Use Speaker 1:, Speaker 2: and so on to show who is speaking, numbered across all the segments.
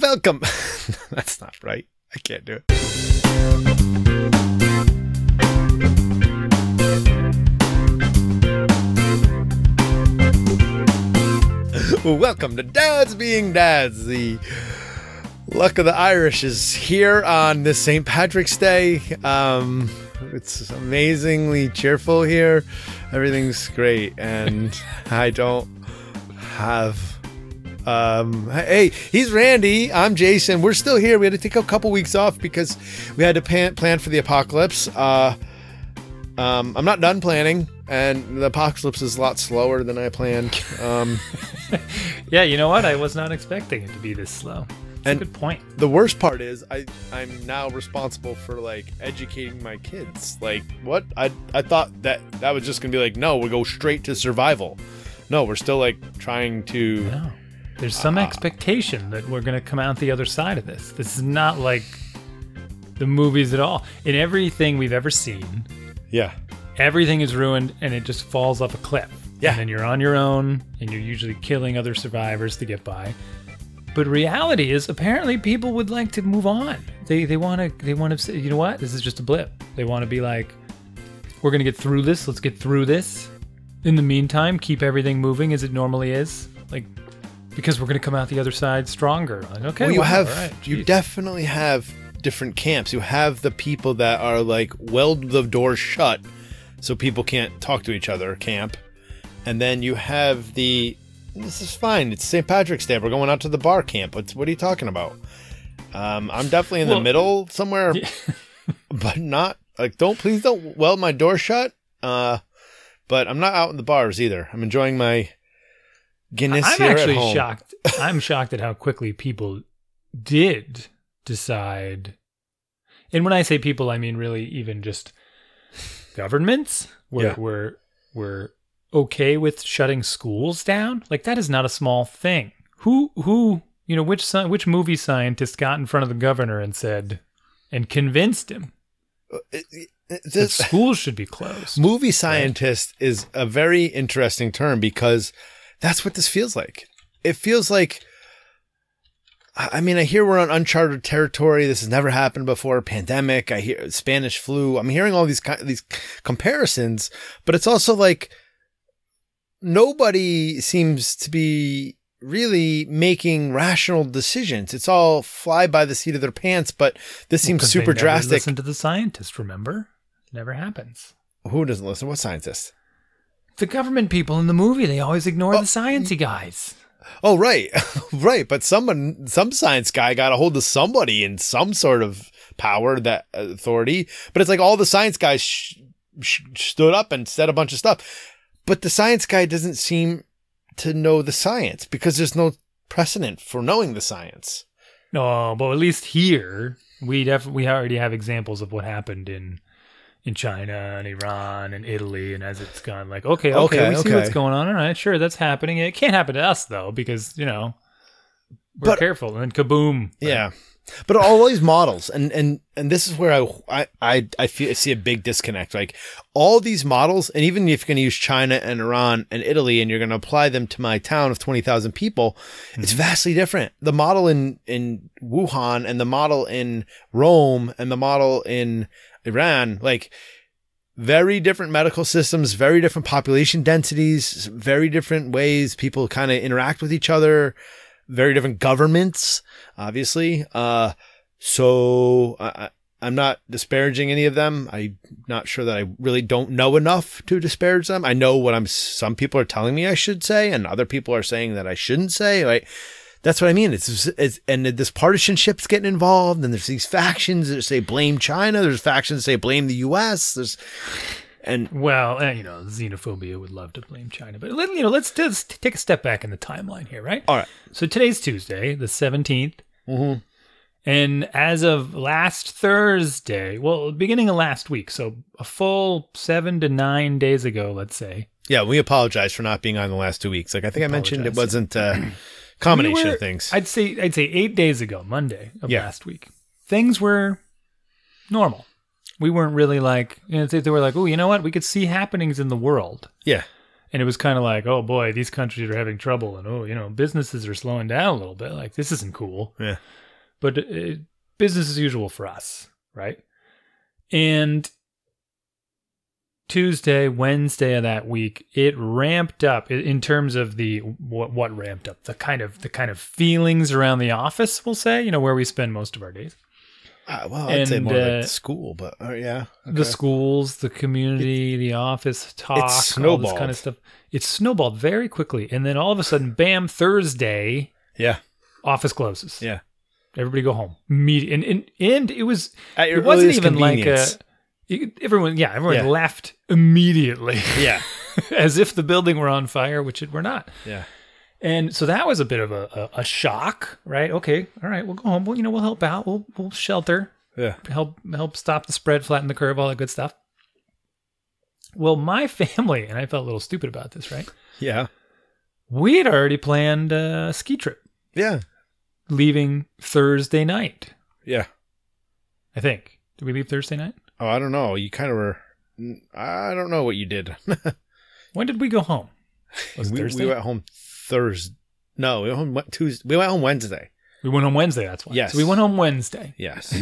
Speaker 1: Welcome. That's not right. I can't do it. Welcome to Dads Being Dads. The luck of the Irish is here on this St. Patrick's Day. Um, it's amazingly cheerful here. Everything's great, and I don't have. Um, hey, he's Randy. I'm Jason. We're still here. We had to take a couple weeks off because we had to plan, plan for the apocalypse. Uh, um, I'm not done planning, and the apocalypse is a lot slower than I planned. Um,
Speaker 2: Yeah, you know what? I was not expecting it to be this slow. That's
Speaker 1: And-
Speaker 2: a good point.
Speaker 1: the worst part is I I'm now responsible for like educating my kids. Like what? I I thought that that was just gonna be like no, we go straight to survival. No, we're still like trying to.
Speaker 2: No. There's some ah. expectation that we're going to come out the other side of this. This is not like the movies at all. In everything we've ever seen,
Speaker 1: Yeah.
Speaker 2: everything is ruined and it just falls off a cliff.
Speaker 1: Yeah.
Speaker 2: And then you're on your own and you're usually killing other survivors to get by. But reality is apparently people would like to move on. They they want to they want to say, you know what? This is just a blip. They want to be like we're going to get through this. Let's get through this. In the meantime, keep everything moving as it normally is. Like because we're going to come out the other side stronger. Like, okay,
Speaker 1: well, you
Speaker 2: wow,
Speaker 1: have
Speaker 2: right,
Speaker 1: you definitely have different camps. You have the people that are like weld the doors shut so people can't talk to each other camp, and then you have the this is fine. It's St. Patrick's Day. We're going out to the bar camp. What's what are you talking about? Um, I'm definitely in the middle somewhere, but not like don't please don't weld my door shut. Uh, but I'm not out in the bars either. I'm enjoying my Guinness
Speaker 2: I'm actually shocked. I'm shocked at how quickly people did decide. And when I say people, I mean really even just governments were
Speaker 1: Yeah.
Speaker 2: were were okay with shutting schools down. Like that is not a small thing. Who who you know which which movie scientist got in front of the governor and said and convinced him uh,
Speaker 1: It- it-
Speaker 2: that
Speaker 1: this-
Speaker 2: schools should be closed.
Speaker 1: movie scientist is a very interesting term because that's what this feels like. It feels like I mean, I hear we're on uncharted territory. This has never happened before. Pandemic. I hear Spanish flu. I'm hearing all these these comparisons, but it's also like nobody seems to be really making rational decisions. It's all fly by the seat of their pants. But this seems
Speaker 2: they
Speaker 1: super drastic.
Speaker 2: Listen to the scientist. Remember, it never happens.
Speaker 1: Who doesn't listen? What scientist?
Speaker 2: The government people in the movie, they always ignore
Speaker 1: Oh,
Speaker 2: the sciencey guys.
Speaker 1: Oh, right. right. But someone, some science guy got a hold of somebody in some sort of power, that authority. But it's like all the science guys sh- sh- stood up and said a bunch of stuff. But the science guy doesn't seem to know the science because there's no precedent for knowing the science.
Speaker 2: No, but at least here we def- we already have examples of what happened in in China and Iran and Italy, and as it's gone, like okay, okay,
Speaker 1: Okay,
Speaker 2: we see
Speaker 1: okay.
Speaker 2: what's going on. All right, sure, that's happening. It can't happen to us though, because you know we're
Speaker 1: But-
Speaker 2: careful. And then kaboom!
Speaker 1: Yeah. But all these models, and and and this is where I I I, I feel I see a big disconnect. Like all these models, and even if you're going to use China and Iran and Italy, and you're going to apply them to my town of twenty thousand people, mm-hmm. it's vastly different. The model in in Wuhan and the model in Rome and the model in Iran, like very different medical systems, very different population densities, very different ways people kind of interact with each other, very different governments, obviously. Uh, so I, I'm not disparaging any of them. I'm not sure that I really don't know enough to disparage them. I know what I'm. Some people are telling me I should say, and other people are saying that I shouldn't say. Like that's what I mean. It's, it's and this partisanship's getting involved, and there's these factions that say blame China. There's factions that say blame the U.S. There's and
Speaker 2: Well, eh, you know, xenophobia would love to blame China, but let, you know, let's just take a step back in the timeline here, right?
Speaker 1: all right.
Speaker 2: So today's Tuesday, the 17th.
Speaker 1: Mhm.
Speaker 2: And as of last Thursday, well, beginning of last week, so a full seven to nine days ago, let's say.
Speaker 1: Yeah, we apologize for not being on the last two weeks. Like I think I mentioned, it wasn't a combination
Speaker 2: we were-
Speaker 1: of things.
Speaker 2: I'd say I'd say eight days ago, Monday of
Speaker 1: Yeah.
Speaker 2: last week, things were normal. We weren't really like you know, they were like, oh, you know what? We could see happenings in the world,
Speaker 1: yeah,
Speaker 2: and it was kind of like, oh boy, these countries are having trouble, and oh, you know, businesses are slowing down a little bit. Like this isn't cool.
Speaker 1: Yeah.
Speaker 2: But uh, business as usual for us, right? And Tuesday, Wednesday of that week, it ramped up in terms of the what what ramped up the kind of the kind of feelings around the office. We'll say, you know, where we spend most of our days.
Speaker 1: Uh, well, I'd say more
Speaker 2: uh,
Speaker 1: like school, but uh, yeah.
Speaker 2: the schools, the community, the office talk, all this kind of stuff. It snowballed very quickly, and then all of a sudden, bam! Thursday,
Speaker 1: Yeah.
Speaker 2: office closes.
Speaker 1: Yeah.
Speaker 2: everybody go home. Immedi- and and and it was
Speaker 1: your
Speaker 2: it wasn't even like a everyone. Yeah, everyone
Speaker 1: Yeah.
Speaker 2: left immediately,
Speaker 1: Yeah.
Speaker 2: as if the building were on fire, which it were not.
Speaker 1: Yeah.
Speaker 2: And so that was a bit of a, a, a shock, right? Okay, all right, we'll go home. Well, you know, we'll help out. We'll we'll shelter
Speaker 1: Yeah.
Speaker 2: help help stop the spread, flatten the curve, all that good stuff. Well, my family and I felt a little stupid about this, right?
Speaker 1: Yeah.
Speaker 2: We had already planned a ski trip,
Speaker 1: Yeah.
Speaker 2: leaving Thursday night.
Speaker 1: Yeah.
Speaker 2: I think. Did we leave Thursday night?
Speaker 1: Oh, I don't know. You kind of were. I don't know what you did.
Speaker 2: When did we go home? Was
Speaker 1: we,
Speaker 2: Thursday?
Speaker 1: we went home Thursday. No, we went home Tuesday. We went home Wednesday.
Speaker 2: We went home Wednesday. That's why.
Speaker 1: Yes.
Speaker 2: So we went home Wednesday,
Speaker 1: Yes.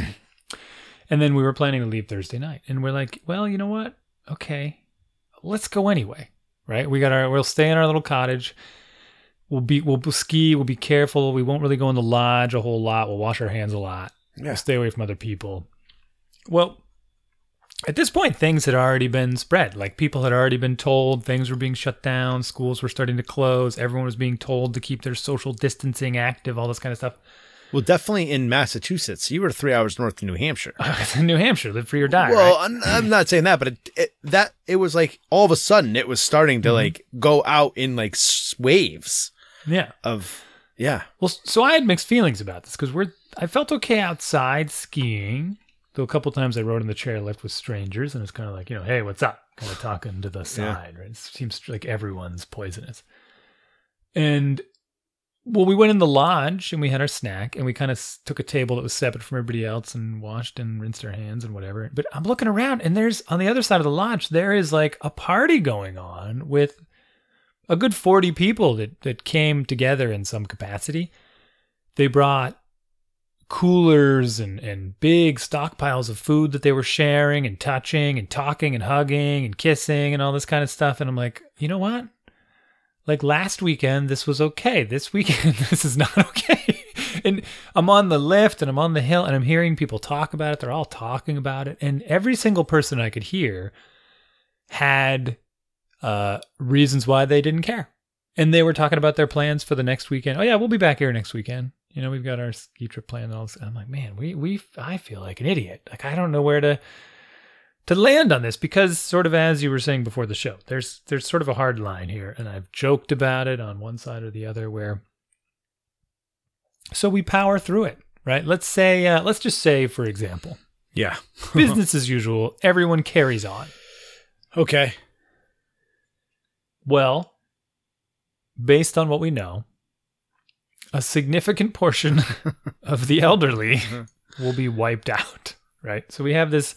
Speaker 2: and then we were planning to leave Thursday night. And we're like, well, you know what? Okay, let's go anyway. Right? We got our. We'll stay in our little cottage. We'll be. We'll ski. We'll be careful. We won't really go in the lodge a whole lot. We'll wash our hands a lot.
Speaker 1: yeah.
Speaker 2: Stay away from other people. Well, at this point, things had already been spread. Like people had already been told things were being shut down, schools were starting to close, everyone was being told to keep their social distancing active, all this kind of stuff.
Speaker 1: Well, definitely in Massachusetts. You were three hours north of New Hampshire.
Speaker 2: New Hampshire, live free or die.
Speaker 1: well,
Speaker 2: right?
Speaker 1: I'm, I'm not saying that, but it, it, that it was like all of a sudden it was starting
Speaker 2: Mm-hmm.
Speaker 1: to like go out in like waves
Speaker 2: Yeah.
Speaker 1: of yeah.
Speaker 2: Well, so I had mixed feelings about this because we're. I felt okay outside skiing, though a couple times I rode in the chair left with strangers, and it's kind of like you know, hey, what's up? Kind of talking to the side, right? It seems like everyone's poisonous. And well, we went in the lodge and we had our snack, and we kind of took a table that was separate from everybody else and washed and rinsed our hands and whatever. But I'm looking around, and there's on the other side of the lodge there is like a party going on with a good 40 people that, that came together in some capacity. They brought coolers and, and big stockpiles of food that they were sharing and touching and talking and hugging and kissing and all this kind of stuff. And I'm like, you know what? Like last weekend, this was okay. This weekend, this is not okay. and I'm on the lift and I'm on the hill and I'm hearing people talk about it. They're all talking about it. And every single person I could hear had uh, reasons why they didn't care. And they were talking about their plans for the next weekend. Oh yeah, we'll be back here next weekend. You know, we've got our ski trip planned. All this. I'm like, man, we we I feel like an idiot. Like I don't know where to to land on this because sort of as you were saying before the show, there's there's sort of a hard line here, and I've joked about it on one side or the other. Where so we power through it, right? Let's say, uh, let's just say, for example,
Speaker 1: Yeah.
Speaker 2: business as usual. Everyone carries on.
Speaker 1: Okay.
Speaker 2: Well, based on what we know, a significant portion of the elderly mm-hmm. will be wiped out, right? So we have this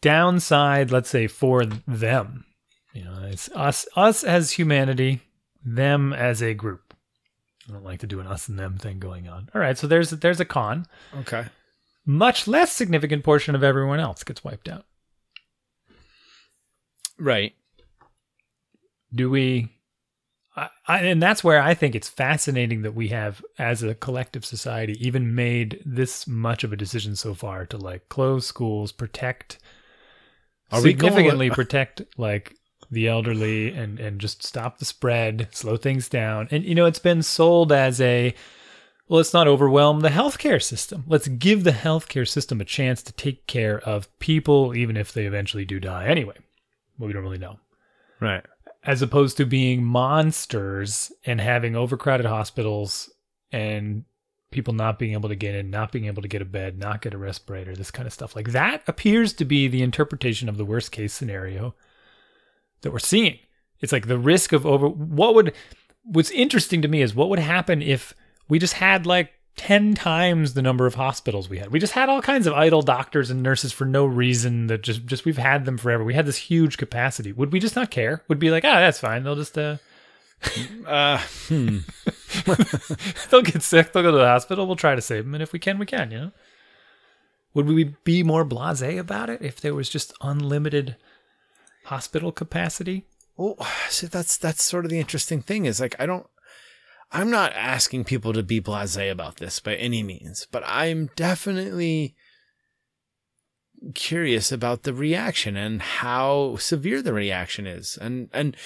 Speaker 2: downside, let's say, for them. You know, it's us us as humanity, them as a group. I don't like to do an us and them thing going on. All right, so there's there's a con.
Speaker 1: Okay.
Speaker 2: Much less significant portion of everyone else gets wiped out.
Speaker 1: Right.
Speaker 2: do we I, I, and that's where I think it's fascinating that we have, as a collective society, even made this much of a decision so far to like close schools, protect,
Speaker 1: Are going-
Speaker 2: significantly protect like the elderly, and and just stop the spread, slow things down. And you know, it's been sold as a well, let's not overwhelm the healthcare system. Let's give the healthcare system a chance to take care of people, even if they eventually do die anyway. Well, we don't really know
Speaker 1: Right.
Speaker 2: As opposed to being monsters and having overcrowded hospitals and people not being able to get in, not being able to get a bed, not get a respirator, this kind of stuff. Like that appears to be the interpretation of the worst case scenario that we're seeing. It's like the risk of over what would what's interesting to me is what would happen if we just had like 10 times the number of hospitals we had. We just had all kinds of idle doctors and nurses for no reason that just just we've had them forever. We had this huge capacity. Would we just not care? Would be like, "Ah, that's fine. They'll just uh
Speaker 1: Uh, hmm.
Speaker 2: they'll get sick, they'll go to the hospital. We'll try to save them and if we can, we can, you know." Would we be more blasé about it if there was just unlimited hospital capacity?
Speaker 1: Well, see, that's that's sort of the interesting thing is like I don't. I'm not asking people to be blasé about this by any means, but I'm definitely curious about the reaction and how severe the reaction is, and and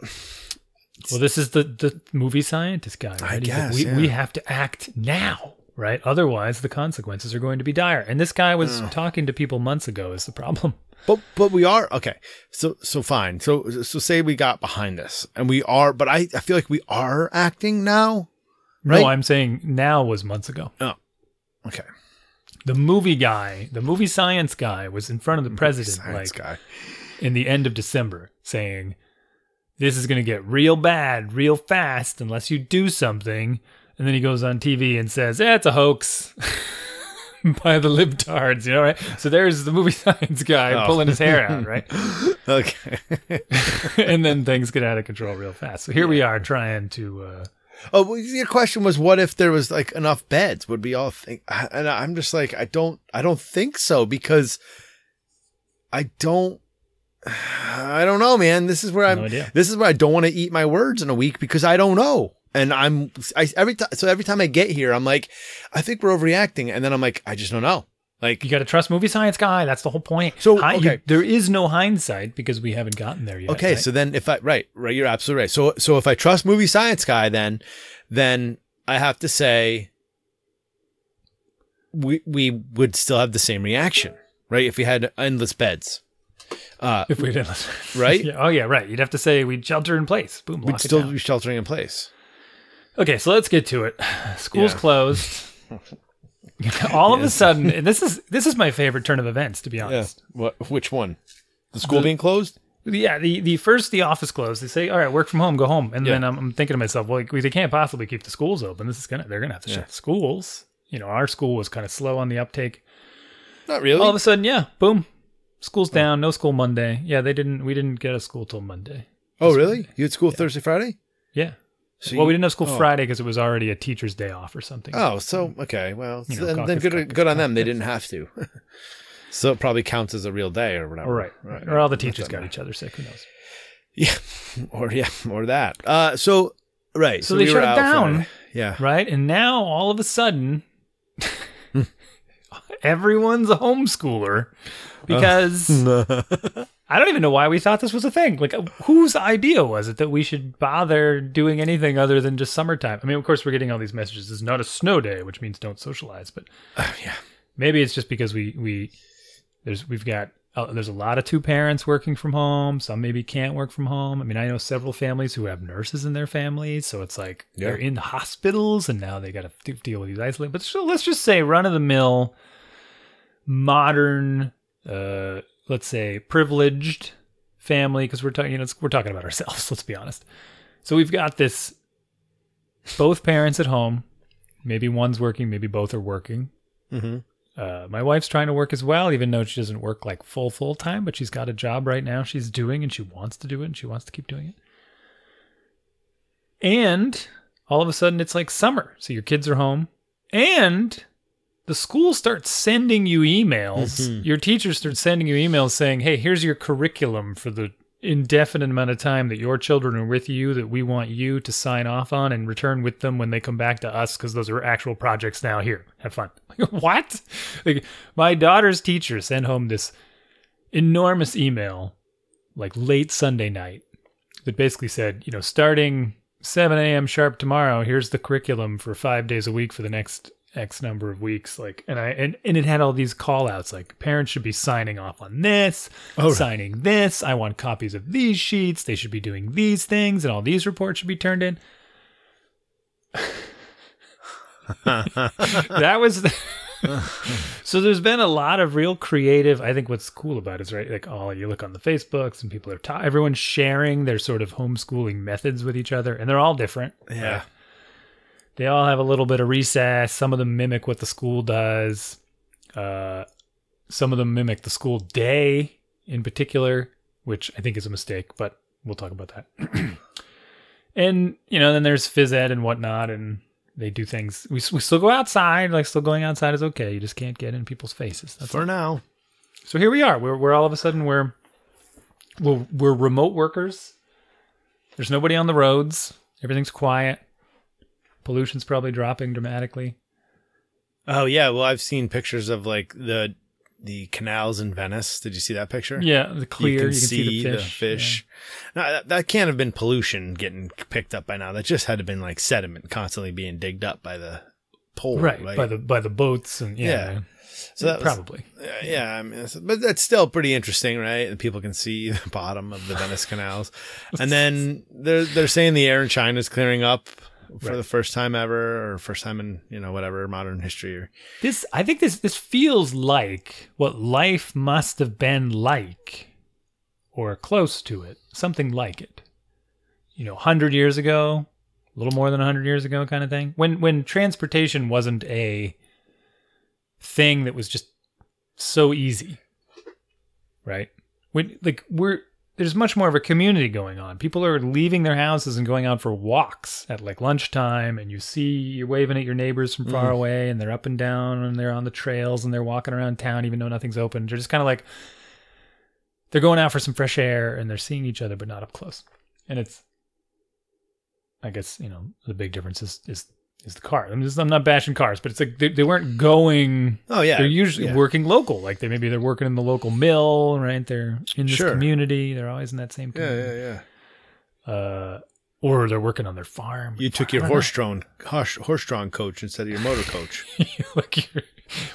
Speaker 2: Well, this is the the movie scientist guy. Right?
Speaker 1: I
Speaker 2: He's like, we
Speaker 1: yeah.
Speaker 2: we have to act now, right? Otherwise, the consequences are going to be dire. And this guy was talking to people months ago. Is the problem?
Speaker 1: But but we are okay. So so fine. So so say we got behind this and we are, but I I feel like we are acting now. Right?
Speaker 2: No, I'm saying now was months ago.
Speaker 1: Oh, okay.
Speaker 2: The movie guy, the movie science guy, was in front of the president like
Speaker 1: guy.
Speaker 2: in the end of December, saying, "This is going to get real bad, real fast, unless you do something." And then he goes on TV and says, "Yeah, it's a hoax." By the libtards, you know, right? So there's the movie science guy
Speaker 1: Oh.
Speaker 2: pulling his hair out, right?
Speaker 1: Okay.
Speaker 2: and then things get out of control real fast. So here we are trying to. Uh,
Speaker 1: oh, well, your question was, what if there was like enough beds? Would we all think? And I'm just like, I don't, I don't think so because I don't. I don't know, man. This is where I'm.
Speaker 2: Idea.
Speaker 1: This is where I don't want to eat my words in a week because I don't know. And I'm I every time so every time I get here, I'm like, I think we're overreacting, and then I'm like, I just don't know. Like,
Speaker 2: you got to trust movie science guy. That's the whole point.
Speaker 1: So,
Speaker 2: Hi- you-
Speaker 1: okay.
Speaker 2: there is no hindsight because we haven't gotten there yet.
Speaker 1: okay,
Speaker 2: right?
Speaker 1: so then if I right, right, you're absolutely right. So so if I trust movie science guy, then then I have to say we we would still have the same reaction, right? If we had endless beds, uh,
Speaker 2: if we didn't,
Speaker 1: Right?
Speaker 2: yeah, oh yeah, right. You'd have to say we'd shelter in place. Boom,
Speaker 1: we'd still be sheltering in place.
Speaker 2: Okay, so let's get to it. School's
Speaker 1: Yeah.
Speaker 2: closed. All of a sudden, and this is this is my favorite turn of events, to be honest.
Speaker 1: What? Which one? The school
Speaker 2: The-
Speaker 1: being closed?
Speaker 2: Yeah, the the first the office closed. They say, "All right, work from home, go home," and
Speaker 1: Yeah.
Speaker 2: then I'm, I'm thinking to myself, "Well, we, they can't possibly keep the schools open. This is gonna they're gonna have to
Speaker 1: Yeah.
Speaker 2: shut the schools." You know, our school was kind of slow on the uptake.
Speaker 1: Not really.
Speaker 2: All of a sudden, yeah, boom, school's down. No school Monday. Yeah, they didn't. We didn't get a school till Monday.
Speaker 1: oh, really? You had school Thursday, Friday?
Speaker 2: Yeah.
Speaker 1: So
Speaker 2: well,
Speaker 1: you-
Speaker 2: we didn't have school
Speaker 1: oh.
Speaker 2: Friday because it was already a teacher's day off or something.
Speaker 1: Oh, so okay. Well,
Speaker 2: You know,
Speaker 1: then, then good,
Speaker 2: caucus,
Speaker 1: good on them. They didn't have to. so it probably counts as a real day or whatever.
Speaker 2: Right,
Speaker 1: right.
Speaker 2: or all the teachers got each other sick. Who knows?
Speaker 1: Yeah, or yeah, or that. Uh, so right.
Speaker 2: So they
Speaker 1: we
Speaker 2: shut it down.
Speaker 1: Yeah.
Speaker 2: right? And now all of a sudden, everyone's a homeschooler because I don't even know why we thought this was a thing. Like, whose idea was it that we should bother doing anything other than just summertime? I mean, of course, we're getting all these messages. It's not a snow day, which means don't socialize. But
Speaker 1: yeah.
Speaker 2: maybe it's just because we we there's we've got uh, there's a lot of two parents working from home. Some maybe can't work from home. I mean, I know several families who have nurses in their families, so it's like
Speaker 1: Yeah.
Speaker 2: they're in hospitals and now they got to deal with these isolated. But so let's just say run of the mill, modern, uh, let's say privileged family because we're talking you know we're talking about ourselves. Let's be honest. So we've got this both parents at home. Maybe one's working, maybe both are working.
Speaker 1: Mm-hmm.
Speaker 2: Uh, my wife's trying to work as well, even though she doesn't work like full full time, but she's got a job right now she's doing and she wants to do it and she wants to keep doing it. And all of a sudden it's like summer. So your kids are home and the school starts sending you emails.
Speaker 1: Mhm.
Speaker 2: Your teachers start sending you emails saying, "Hey, here's your curriculum for the indefinite amount of time that your children are with you that we want you to sign off on and return with them when they come back to us because those are actual projects now. Here, have fun." what? Like my daughter's teacher sent home this enormous email like late Sunday night that basically said, you know, starting 7 a.m. sharp tomorrow, here's the curriculum for five days a week for the next X number of weeks. Like, and I, and, and it had all these call outs like parents should be signing off on this,
Speaker 1: Oh, right.
Speaker 2: signing this. I want copies of these sheets. They should be doing these things and all these reports should be turned in. that was so there's been a lot of real creative i think what's cool about it is right like oh you look on the facebooks and people are ta- everyone's sharing their sort of homeschooling methods with each other and they're all different
Speaker 1: Yeah.
Speaker 2: They all have a little bit of recess. Some of them mimic what the school does. Uh, some of them mimic the school day in particular, which I think is a mistake, but we'll talk about that. and you know, then there's phys ed and whatnot, and they do things. We, we still go outside. Like still going outside is okay. You just can't get in people's faces. That's
Speaker 1: For now.
Speaker 2: so here we are. We're we're all of a sudden we're we're, we're remote workers. There's nobody on the roads. Everything's quiet. Pollution's probably dropping dramatically.
Speaker 1: Oh yeah, well I've seen pictures of like the the canals in Venice. Did you see that picture?
Speaker 2: Yeah, the clear.
Speaker 1: You can, see, the fish. No, that, that can't have been pollution getting picked up by now. That just had to have been like sediment constantly being digged up by the pole,
Speaker 2: Yeah. Right, by the by the boats and yeah,
Speaker 1: Yeah. So that was-
Speaker 2: probably.
Speaker 1: Uh, yeah, I mean, but that's still pretty interesting, right? And people can see the bottom of the Venice canals, and then they're they're saying the air in China is clearing up for
Speaker 2: Right.
Speaker 1: the first time ever, or first time in you know whatever modern history. Or
Speaker 2: This I think this this feels like what life must have been like, or close to it, something like it. You know, hundred years ago, a little more than hundred years ago, kind of thing. When when transportation wasn't a thing that was just so easy, right? When like we're there's much more of a community going on. People are leaving their houses and going out for walks at like lunchtime, and you see you're waving at your neighbors from far mm-hmm. away, and they're up and down, and they're on the trails, and they're walking around town, even though nothing's open. They're just kind of like they're going out for some fresh air, and they're seeing each other, but not up close. And it's, I guess you know, the big difference is is is the car. I'm just I'm not bashing cars, but it's like they, they weren't going
Speaker 1: oh yeah,
Speaker 2: they're usually
Speaker 1: yeah.
Speaker 2: working local. Like they maybe they're working in the local mill, right? They're in this
Speaker 1: Sure.
Speaker 2: community. They're always in that same
Speaker 1: yeah,
Speaker 2: community.
Speaker 1: yeah, yeah.
Speaker 2: Uh, or they're working on their farm.
Speaker 1: You took your horse drawn horse horse drawn coach instead of your motor coach.
Speaker 2: like your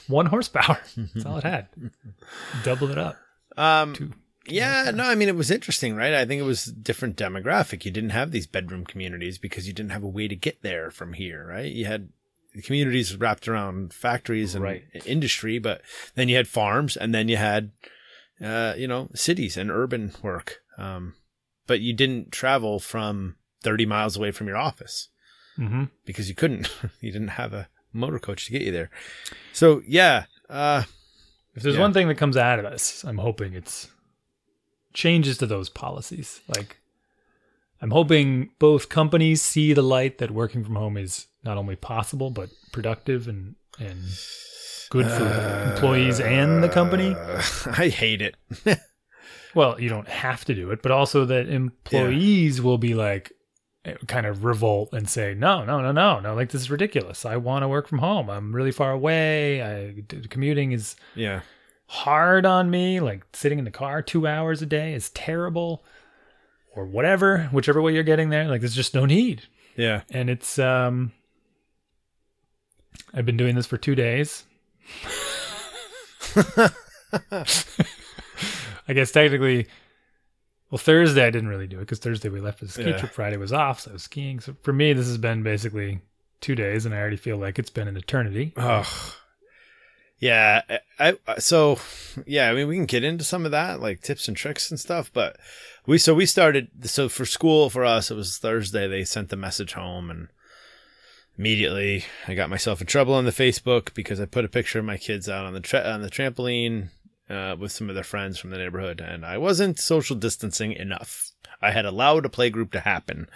Speaker 2: one horsepower. That's all it had. Double it up.
Speaker 1: Um,
Speaker 2: Two.
Speaker 1: Yeah, no, I mean it was interesting, right? I think it was different demographic. You didn't have these bedroom communities because you didn't have a way to get there from here, right? You had communities wrapped around factories and
Speaker 2: Right.
Speaker 1: industry, but then you had farms and then you had uh, you know, cities and urban work. Um, but you didn't travel from 30 miles away from your office
Speaker 2: Mm-hmm.
Speaker 1: because you couldn't. you didn't have a motor coach to get you there. So, yeah, uh
Speaker 2: If there's
Speaker 1: Yeah.
Speaker 2: one thing that comes out of this, I'm hoping it's changes to those policies. Like, I'm hoping both companies see the light that working from home is not only possible but productive and and good for employees and the company.
Speaker 1: uh, I hate it.
Speaker 2: Well, you don't have to do it, but also that employees will be like eh, kind of revolt and say, "No, no, no, no, no! Like this is ridiculous. I want to work from home. I'm really far away. I commuting is
Speaker 1: Yeah.
Speaker 2: Hard on me. Like sitting in the car two hours a day is terrible, or whatever, whichever way you're getting there. Like there's just no need.
Speaker 1: Yeah.
Speaker 2: And it's um, I've been doing this for two days. I guess technically, well, Thursday I didn't really do it because Thursday we left for the ski
Speaker 1: Yeah.
Speaker 2: trip. Friday was off, so I was skiing. So for me, this has been basically two days, and I already feel like it's been an eternity.
Speaker 1: Oh. Yeah, I, I so yeah, I mean we can get into some of that like tips and tricks and stuff, but we so we started so for school for us it was Thursday they sent the message home and immediately I got myself in trouble on the Facebook because I put a picture of my kids out on the tra- on the trampoline uh, with some of their friends from the neighborhood and I wasn't social distancing enough. I had allowed a play group to happen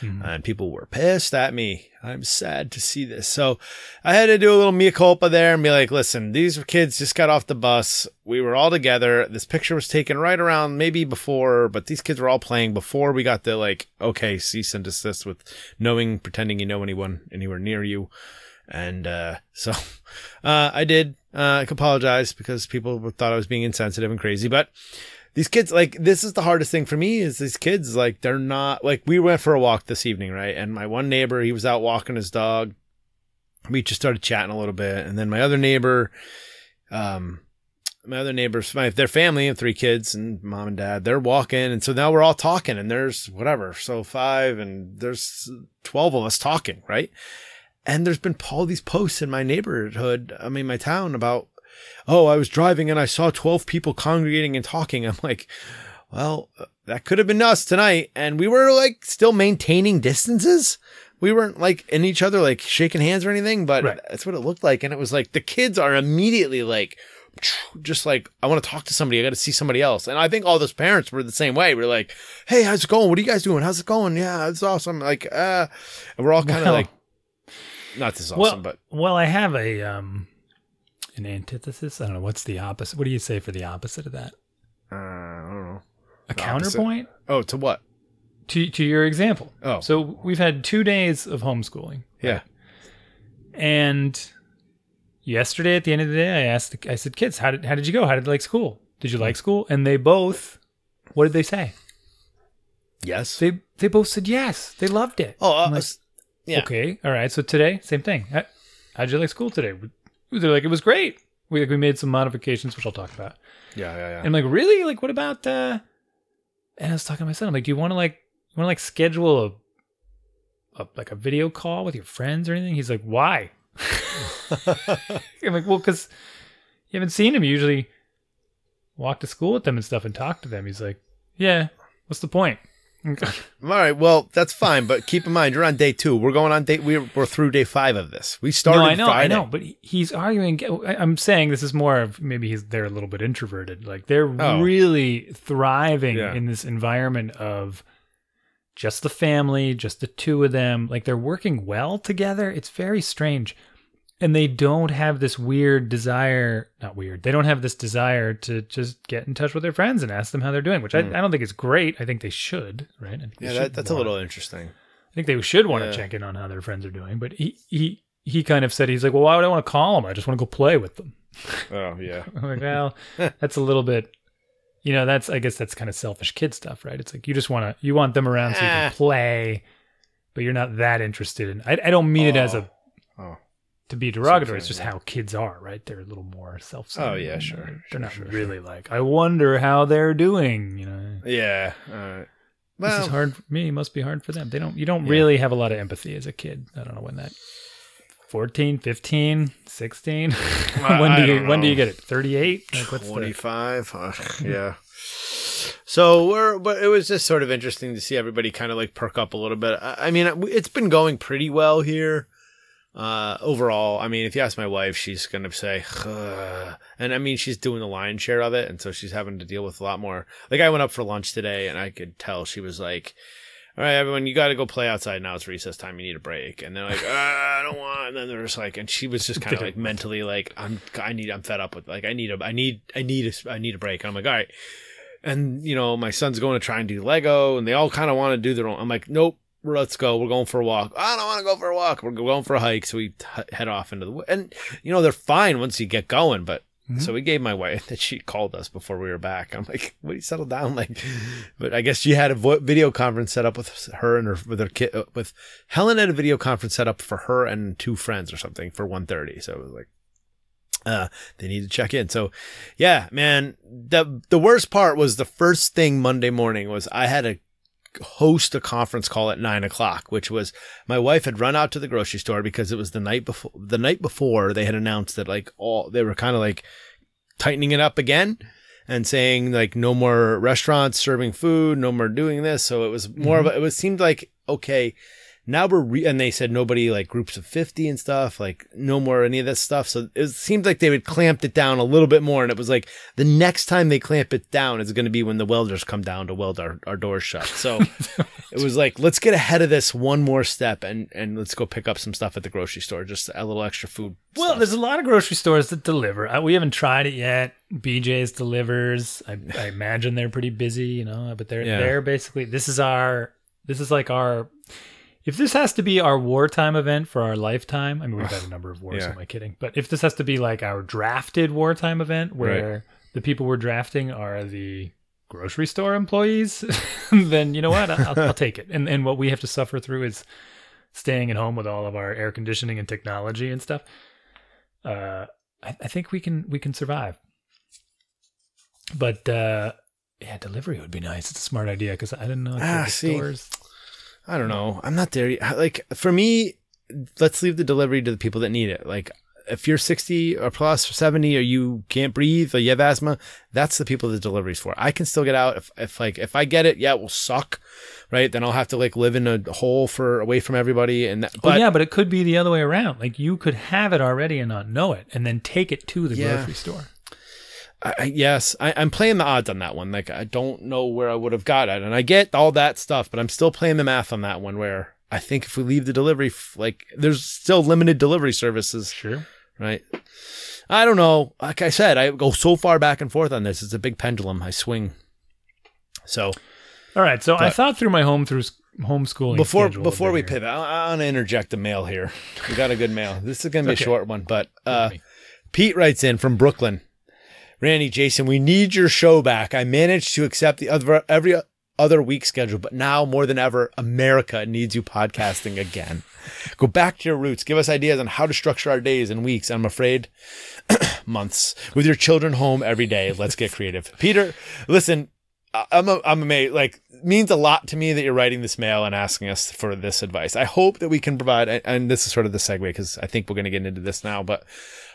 Speaker 2: Mhm.
Speaker 1: and people were pissed at me. I'm sad to see this. So I had to do a little mea culpa there and be like, listen, these kids just got off the bus. We were all together. This picture was taken right around maybe before, but these kids were all playing before we got the like, okay, cease and desist with knowing, pretending you know anyone anywhere near you. And, uh, so, uh, I did, uh, apologize because people thought I was being insensitive and crazy, but these kids like this is the hardest thing for me is these kids like they're not like we went for a walk this evening right? And my one neighbor he was out walking his dog. We just started chatting a little bit. And then my other neighbor um my other neighbors my their family and three kids and mom and dad they're walking. And so now we're all talking and there's whatever. So five and there's 12 of us talking right? And there's been all these posts in my neighborhood i mean my town about oh, I was driving and I saw 12 people congregating and talking. I'm like, well, uh, that could have been us tonight. And we were like still maintaining distances. we weren't like in each other, like shaking hands or anything, but
Speaker 2: Right.
Speaker 1: that's what it looked like. And it was like the kids are immediately like, just like, I want to talk to somebody. I got to see somebody else. And I think all those parents were the same way. We're like, hey, how's it going? What are you guys doing? How's it going? Yeah, it's awesome. Like, uh, and we're all kind of
Speaker 2: Well-
Speaker 1: like, not this awesome,
Speaker 2: well,
Speaker 1: but
Speaker 2: well, I have a um, an antithesis. I don't know what's the opposite. What do you say for the opposite of that?
Speaker 1: uh, I don't know.
Speaker 2: A
Speaker 1: The opposite.
Speaker 2: counterpoint
Speaker 1: Oh, to what?
Speaker 2: to to your example.
Speaker 1: Oh.
Speaker 2: so we've had two days of homeschooling,
Speaker 1: Yeah.
Speaker 2: and yesterday at the end of the day, I asked, the, I said, "Kids, how did how did you go? How did you like school? Did you like school?" And they both, what did they say?
Speaker 1: Yes.
Speaker 2: They they both said yes. They loved it.
Speaker 1: Oh, uh,
Speaker 2: like,
Speaker 1: yeah.
Speaker 2: Okay. All right. So today, same thing. How, how'd you like school today? They're like, it was great. We like we made some modifications, which I'll talk about.
Speaker 1: yeah, yeah, yeah.
Speaker 2: And I'm like, really? Like, what about? uh And I was talking to my son. I'm like, do you want to like, you want to like schedule a, a like a video call with your friends or anything? He's like, why? I'm like, well, because you haven't seen him. You usually walk to school with them and stuff and talk to them. He's like, yeah. What's the point?
Speaker 1: All right, well, that's fine, but keep in mind you're on day two. We're going on day. We're we're through day five of this. We started
Speaker 2: no, I know,
Speaker 1: Friday.
Speaker 2: I know, but he's arguing. I'm saying this is more of maybe he's they're a little bit introverted. Like they're
Speaker 1: Oh.
Speaker 2: really thriving
Speaker 1: Yeah.
Speaker 2: in this environment of just the family, just the two of them. Like they're working well together. It's very strange, and they don't have this weird desire. Not weird. They don't have this desire to just get in touch with their friends and ask them how they're doing. Which I, I don't think is great. I think they should. Right? I think they
Speaker 1: Hmm. Yeah,
Speaker 2: should
Speaker 1: that, that's a little interesting.
Speaker 2: I think they should want
Speaker 1: Yeah.
Speaker 2: to check in on how their friends are doing. But he he he kind of said he's like, well, why would I want to call them? I just want to go play with them.
Speaker 1: Oh yeah,
Speaker 2: like, well, that's a little bit. You know, that's I guess that's kind of selfish kid stuff, right? It's like you just want to you want them around so you
Speaker 1: Eh.
Speaker 2: can play, but you're not that interested in. I, I don't mean it as a
Speaker 1: Oh.
Speaker 2: To be derogatory.
Speaker 1: saying,
Speaker 2: It's just
Speaker 1: yeah.
Speaker 2: how kids are, right? They're a little more self.
Speaker 1: Oh, yeah, sure,
Speaker 2: They're
Speaker 1: sure,
Speaker 2: not
Speaker 1: sure,
Speaker 2: really like. I wonder how they're doing. You know,
Speaker 1: yeah. All right.
Speaker 2: this is hard for me. It must be hard for them. They don't. You don't
Speaker 1: Yeah.
Speaker 2: really have a lot of empathy as a kid. I don't know when that. 14, 15, 16.
Speaker 1: I-
Speaker 2: when do you when do you get it? 38? Like what's the
Speaker 1: twenty-five. Uh, yeah. So we're, but it was just sort of interesting to see everybody kind of like perk up a little bit. I, I mean, it's been going pretty well here. Uh, overall, I mean, if you ask my wife, she's gonna say, "Ugh." and I mean, she's doing the lion's share of it, and so she's having to deal with a lot more. Like, I went up for lunch today, and I could tell she was like, "All right, everyone, you got to go play outside now. It's recess time. You need a break." And they're like, uh, "I don't want." And then they're just like, and she was just kind of like mentally like, "I'm, I need, I'm fed up with like, I need a, I need, I need a, I need a break." And I'm like, "All right." And you know, my son's going to try and do Lego, and they all kind of want to do their own. I'm like, "Nope." Let's go. We're going for a walk. I don't want to go for a walk. We're going for a hike. So we t- head off into the and you know they're fine once you get going. But
Speaker 2: Mhm.
Speaker 1: so we gave my wife that she called us before we were back. I'm like, "What? Do you settle down?" Like, but I guess she had a vo- video conference set up with her and her with her kid. With Helen had a video conference set up for her and two friends or something for 1.30. So it was like, uh, they need to check in. So, yeah, man. the The worst part was the first thing Monday morning was I had to host a conference call at nine o'clock, which was my wife had run out to the grocery store because it was the night before. The night before they had announced that like all they were kind of like tightening it up again and saying like no more restaurants serving food, no more doing this. So it was more of mm-hmm. a, it was seemed like okay, now we're re- and they said nobody like groups of 50 and stuff, like no more any of this stuff. So it seems like they would clamped it down a little bit more. And it was like the next time they clamp it down is going to be when the welders come down to weld our, our doors shut. So it was like, let's get ahead of this one more step and, and let's go pick up some stuff at the grocery store, just a little extra food.
Speaker 2: Well,
Speaker 1: stuff.
Speaker 2: there's a lot of grocery stores that deliver. Uh, we haven't tried it yet. BJ's delivers. I, I imagine they're pretty busy, you know, but they're
Speaker 1: Yeah.
Speaker 2: they're basically this is our this is like our if this has to be our wartime event for our lifetime. I mean, we've had a number of wars.
Speaker 1: Yeah.
Speaker 2: Am I kidding? But if this has to be like our drafted wartime event, where the people we're drafting are the grocery store employees, then you know what? I'll, I'll take it. And and what we have to suffer through is staying at home with all of our air conditioning and technology and stuff uh, I, I think we can we can survive. But uh, yeah, delivery would be nice. It's a smart idea because I didn't know
Speaker 1: Ah, see.
Speaker 2: stores.
Speaker 1: I don't know. I'm not there. yet. Like for me, let's leave the delivery to the people that need it. Like if you're 60 or plus or 70 or you can't breathe or you have asthma, that's the people the delivery's for. I can still get out if, if like if I get it, yeah, it will suck, right? Then I'll have to like live in a hole for away from everybody and that,
Speaker 2: Well,
Speaker 1: but
Speaker 2: yeah, but it could be the other way around. Like you could have it already and not know it, and then take it to the
Speaker 1: Yeah.
Speaker 2: grocery store.
Speaker 1: I, yes, I, I'm playing the odds on that one. Like I don't know where I would have got it, and I get all that stuff, but I'm still playing the math on that one. Where I think if we leave the delivery, f- like there's still limited delivery services,
Speaker 2: Sure.
Speaker 1: right? I don't know. Like I said, I go so far back and forth on this. It's a big pendulum. I swing. So
Speaker 2: All right. So I thought through my home through homeschooling
Speaker 1: before before we
Speaker 2: here.
Speaker 1: pivot, I, I want to interject a mail here. We got a good mail. This is going to be
Speaker 2: Okay.
Speaker 1: a short one, but uh. Pete writes in from Brooklyn. Randy, Jason, we need your show back. I managed to accept the other every other week schedule, but now more than ever, America needs you podcasting again. Go back to your roots. Give us ideas on how to structure our days and weeks. and I'm afraid months with your children home every day. Let's get creative. Peter, listen, I'm a, I'm amazed. Like means a lot to me that you're writing this mail and asking us for this advice. I hope that we can provide, and- and this is sort of the segue because I think we're going to get into this now. But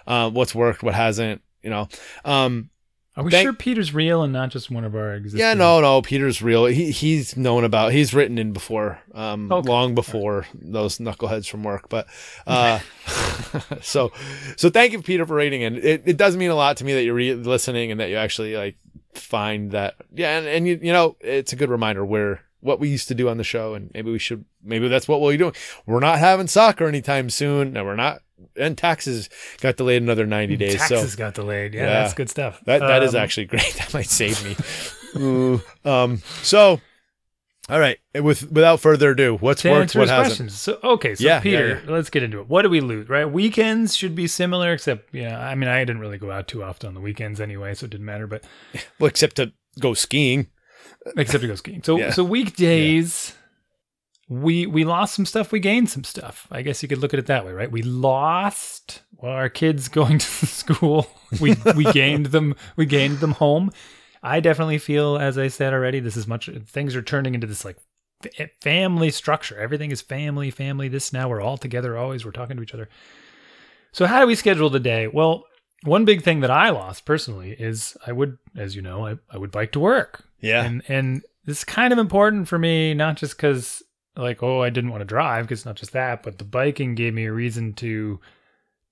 Speaker 1: uh, what's worked, what hasn't, you know. Um,
Speaker 2: Are we sure Peter's real and not just one of our existing?
Speaker 1: yeah, no, no. Peter's real. He he's known about. He's written in before, um,
Speaker 2: Okay.
Speaker 1: long before those knuckleheads from work. But uh, so so thank you, Peter, for writing in. It it does mean a lot to me that you're re- listening and that you actually like find that. Yeah, and, and you you know it's a good reminder where what we used to do on the show, and maybe we should maybe that's what we'll be doing. We're not having soccer anytime soon, and we're not. And taxes got delayed another ninety days. so
Speaker 2: Taxes got delayed. Yeah,
Speaker 1: Yeah.
Speaker 2: that's good stuff.
Speaker 1: that that is
Speaker 2: Um,
Speaker 1: actually great. That might save me. Ooh. Um. So, all right. With without further ado, what's worked? What hasn't?
Speaker 2: questions. So okay, so
Speaker 1: Yeah, yeah,
Speaker 2: Peter, let's get into it. What do we lose? Right, weekends should be similar, except yeah. I mean, I didn't really go out too often on the weekends anyway, so it didn't matter. But
Speaker 1: Well, except to go skiing.
Speaker 2: Except to go skiing. So
Speaker 1: Yeah.
Speaker 2: so weekdays, we we lost some stuff. We gained some stuff. I guess you could look at it that way, right? We lost well, our kids going to school. We we gained them. We gained them home. I definitely feel, as I said already, this is much. Things are turning into this like family structure. Everything is family, family. This now we're all together. Always we're talking to each other. So how do we schedule the day? Well, one big thing that I lost personally is I would, as you know, I, I would bike to work.
Speaker 1: Yeah.
Speaker 2: And and this is kind of important for me, not just because like, oh, I didn't want to drive, because not just that, but the biking gave me a reason to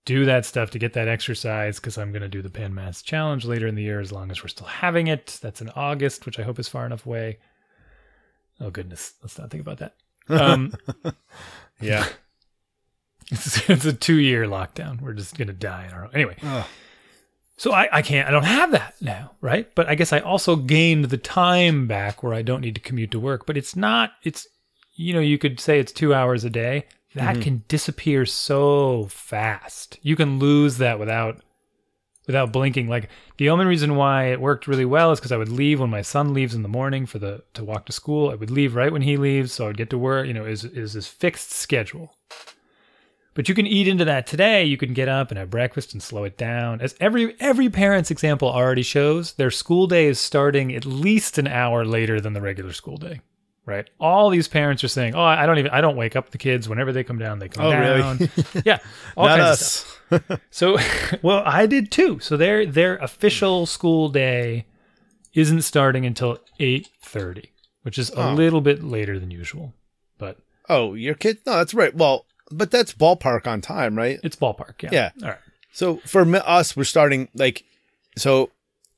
Speaker 2: do that stuff to get that exercise because I'm going to do the Pan Mass Challenge later in the year as long as we're still having it. That's in August, which I hope is far enough away. Oh goodness, let's not think about that. Um,
Speaker 1: yeah.
Speaker 2: it's, it's a two year lockdown. We're just going to die in our own. Anyway,
Speaker 1: Ugh.
Speaker 2: So I, I can't, I don't have that now, right? But I guess I also gained the time back where I don't need to commute to work. But it's not, it's, you know, you could say it's two hours a day. That mm-hmm. can disappear so fast. You can lose that without without blinking. Like the only reason why it worked really well is because I would leave when my son leaves in the morning for the to walk to school. I would leave right when he leaves, so I'd get to work. You know, is is this fixed schedule. But you can eat into that today. You can get up and have breakfast and slow it down. As every every parent's example already shows, their school day is starting at least an hour later than the regular school day. Right? All these parents are saying, "Oh, I don't even I don't wake up the kids whenever they come down. They come
Speaker 1: Oh, really?
Speaker 2: yeah, all
Speaker 1: Not
Speaker 2: kinds of stuff.
Speaker 1: us.
Speaker 2: So, well, I did too. So their their official school day isn't starting until eight thirty, which is a
Speaker 1: Oh.
Speaker 2: little bit later than usual, but
Speaker 1: Oh, your kid? No, that's right. Well, but that's ballpark on time, right?
Speaker 2: it's ballpark. Yeah.
Speaker 1: Yeah.
Speaker 2: All right.
Speaker 1: So for us, we're starting like, so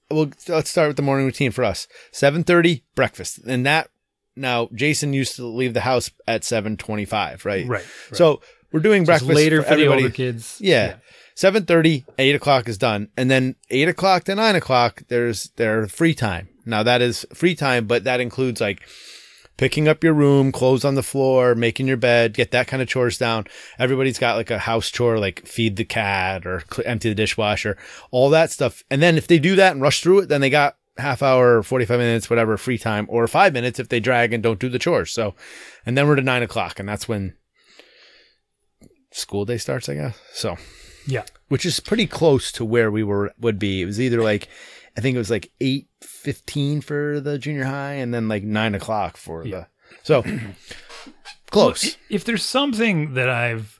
Speaker 1: well, let's start with the morning routine for us. 7.30, breakfast. And that, now Jason used to leave the house at 7.25, right?
Speaker 2: Right. right.
Speaker 1: So we're doing
Speaker 2: It's
Speaker 1: breakfast
Speaker 2: later
Speaker 1: for,
Speaker 2: for, the older kids.
Speaker 1: Yeah. 7.30, 8 o'clock is done. And then 8 o'clock to 9 o'clock, there's their free time. Now that is free time, but that includes like picking up your room, clothes on the floor, making your bed, get that kind of chores down. Everybody's got like a house chore, like feed the cat or empty the dishwasher, all that stuff. And then if they do that and rush through it, then they got half hour, 45 minutes, whatever, free time, or five minutes if they drag and don't do the chores. So, and then we're to nine o'clock, and that's when school day starts, I guess. So,
Speaker 2: Yeah.
Speaker 1: which is pretty close to where we were would be. It was either like I think it was like eight fifteen for the junior high, and then like nine o'clock for
Speaker 2: Yeah.
Speaker 1: the so close.
Speaker 2: Well, if there's something that I've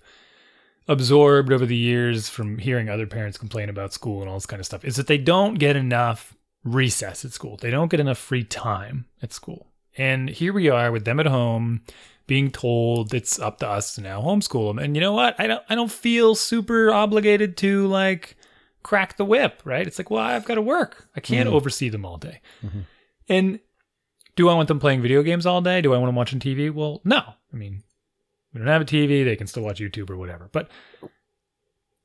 Speaker 2: absorbed over the years from hearing other parents complain about school and all this kind of stuff is that they don't get enough recess at school. They don't get enough free time at school. And here we are with them at home being told it's up to us to now homeschool them. And you know what? I don't I don't feel super obligated to like crack the whip, right? It's like, well, I've got to work. I can't
Speaker 1: Mm-hmm.
Speaker 2: oversee them all day. And do I want them playing video games all day? Do I want them watching TV? Well, no. I mean, we don't have a TV. They can still watch YouTube or whatever. But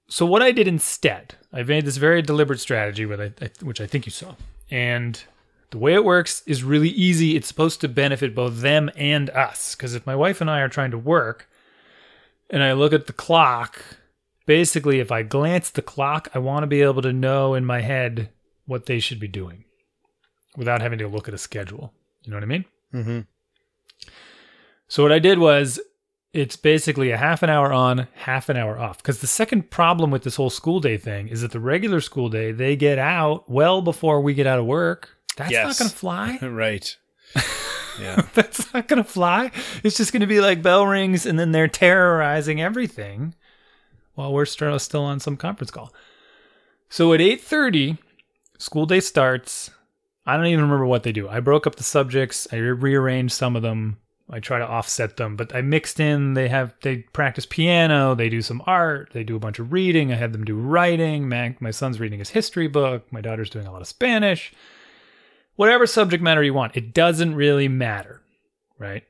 Speaker 2: so what I did instead, I made this very deliberate strategy, with I, I- which I think you saw, and the way it works is really easy. It's supposed to benefit both them and us. Because if my wife and I are trying to work, and I look at the clock, basically, if I glance the clock, I want to be able to know in my head what they should be doing, without having to look at a schedule. You know what I mean?
Speaker 1: Mm-hmm.
Speaker 2: So what I did was it's basically a half an hour on, half an hour off. Because the second problem with this whole school day thing is that the regular school day, they get out well before we get out of work. That's not going to fly.
Speaker 1: Right. Yeah.
Speaker 2: That's not going to fly. It's just going to be like bell rings and then they're terrorizing everything while we're still on some conference call. So at 8:30, school day starts. I don't even remember what they do. I broke up the subjects. I re- rearranged some of them. I try to offset them, but I mixed in. They have they practice piano. They do some art. They do a bunch of reading. I had them do writing. My, my son's reading his history book. My daughter's doing a lot of Spanish. Whatever subject matter you want, it doesn't really matter, right?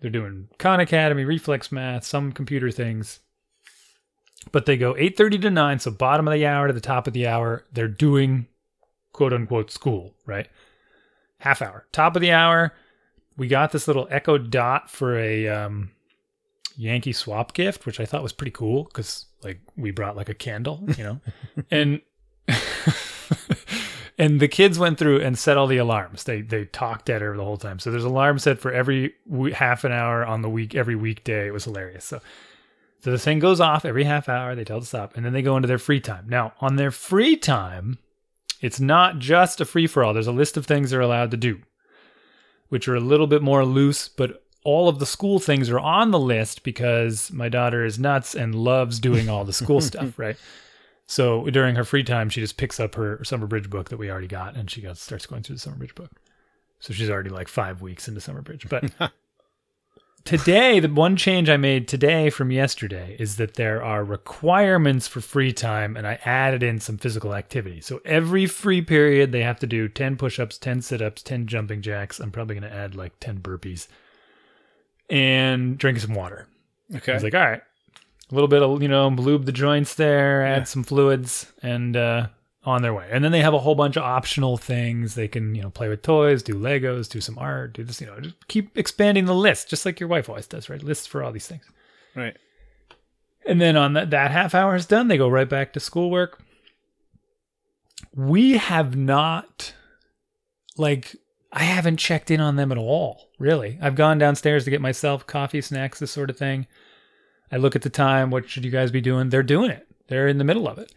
Speaker 2: They're doing Khan Academy, reflex math, some computer things. But they go 8:30 to 9, so bottom of the hour to the top of the hour, they're doing quote unquote school, right? Half hour. Top of the hour, we got this little Echo Dot for a um, Yankee swap gift, which I thought was pretty cool because like we brought like a candle, you know, and and the kids went through and set all the alarms. They they talked at her the whole time. So there's alarm set for every half an hour on the week, every weekday. It was hilarious. So so the thing goes off every half hour. They tell it to stop, and then they go into their free time. Now on their free time, it's not just a free for all. There's a list of things they're allowed to do, which are a little bit more loose, but all of the school things are on the list because my daughter is nuts and loves doing all the school stuff, right? So during her free time, she just picks up her summer bridge book that we already got, and she goes, starts going through the summer bridge book. So she's already like five weeks into summer bridge. But today, the one change I made today from yesterday is that there are requirements for free time, and I added in some physical activity. So every free period, they have to do 10 push ups, 10 sit ups, 10 jumping jacks. I'm probably going to add like 10 burpees and drink some water.
Speaker 1: Okay.
Speaker 2: I was like, all right, a little bit of, you know, lube the joints there, add
Speaker 1: Yeah.
Speaker 2: some fluids, and uh, on their way. And then they have a whole bunch of optional things. They can, you know, play with toys, do Legos, do some art, do this, you know, just keep expanding the list, just like your wife always does, right? Lists for all these things.
Speaker 1: right.
Speaker 2: And then on that, that half hour is done, they go right back to schoolwork. We have not, like, I haven't checked in on them at all, really. I've gone downstairs to get myself coffee, snacks, this sort of thing. I look at the time, what should you guys be doing? They're doing it. They're in the middle of it.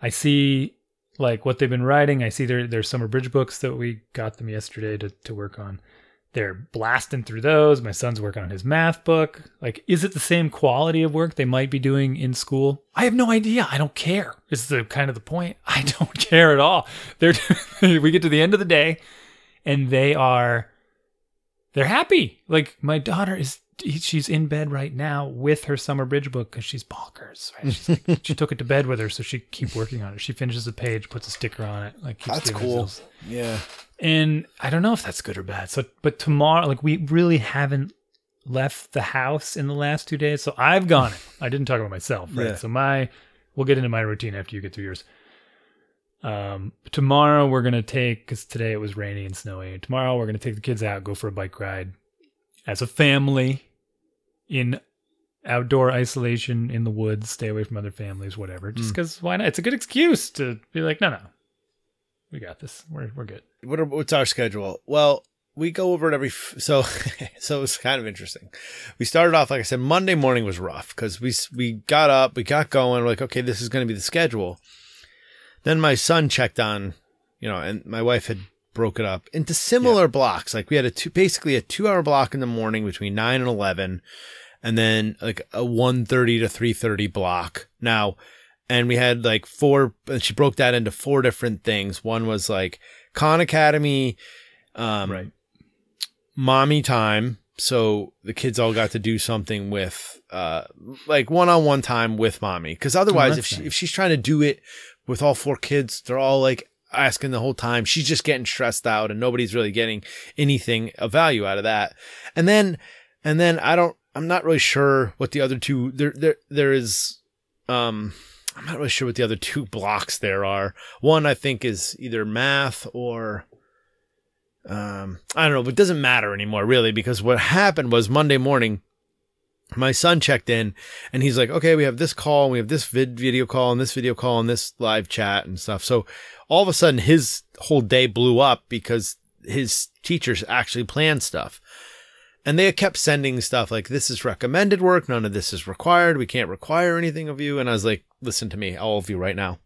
Speaker 2: I see like what they've been writing. I see their their summer bridge books that we got them yesterday to, to work on. They're blasting through those. My son's working on his math book. Like, is it the same quality of work they might be doing in school? I have no idea. I don't care. Is the kind of the point. I don't care at all. They're we get to the end of the day and they are they're happy. Like my daughter is she's in bed right now with her summer bridge book because she's bonkers. Right? She's like, she took it to bed with her, so she keep working on it. She finishes a page, puts a sticker on it. Like keeps
Speaker 1: That's cool.
Speaker 2: herself-
Speaker 1: Yeah.
Speaker 2: And I don't know if that's good or bad. So, but tomorrow, like we really haven't left the house in the last two days. So I've gone. I didn't talk about myself, right?
Speaker 1: Yeah.
Speaker 2: So my, we'll get into my routine after you get through yours. Um, tomorrow we're gonna take because today it was rainy and snowy. Tomorrow we're gonna take the kids out, go for a bike ride as a family in outdoor isolation in the woods. Stay away from other families, whatever. Just
Speaker 1: Mm.
Speaker 2: because why not? It's a good excuse to be like, no, no, we got this. We're we're good.
Speaker 1: What are, what's our schedule? Well, we go over it every f- so so it's kind of interesting. We started off like I said Monday morning was rough cuz we we got up, we got going, we're like okay, this is going to be the schedule. Then my son checked on, you know, and my wife had broke it up into similar blocks. Like we had a two basically a 2-hour block in the morning between 9 and 11 and then like a 1.30 to 3.30 block. Now, and we had like four, and she broke that into four different things. One was like Khan Academy, um,
Speaker 2: Right.
Speaker 1: mommy time. So the kids all got to do something with, uh, like one on one time with mommy. Cause otherwise, if she,
Speaker 2: nice.
Speaker 1: if she's trying to do it with all four kids, they're all like asking the whole time. She's just getting stressed out and nobody's really getting anything of value out of that. And then, and then I don't, I'm not really sure what the other two, there, there, there is, um, I'm not really sure what the other two blocks there are. One I think is either math or um I don't know, but it doesn't matter anymore really because what happened was Monday morning my son checked in and he's like, "Okay, we have this call, and we have this vid- video call and this video call and this live chat and stuff." So all of a sudden his whole day blew up because his teachers actually planned stuff. And they kept sending stuff like, this is recommended work. None of this is required. We can't require anything of you. And I was like, listen to me, all of you right now.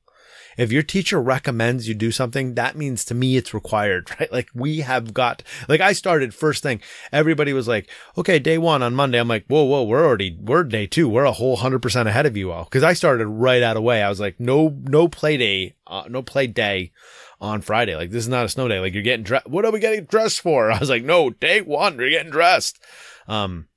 Speaker 1: If your teacher recommends you do something, that means to me it's required, right? Like we have got, like I started first thing. Everybody was like, okay, day one on Monday. I'm like, whoa, whoa, we're already, we're day two. We're a whole hundred percent ahead of you all. Cause I started right out of way. I was like, no, no play day, uh, no play day on Friday. Like this is not a snow day. Like you're getting dressed. What are we getting dressed for? I was like, no, day one, we're getting dressed. Um,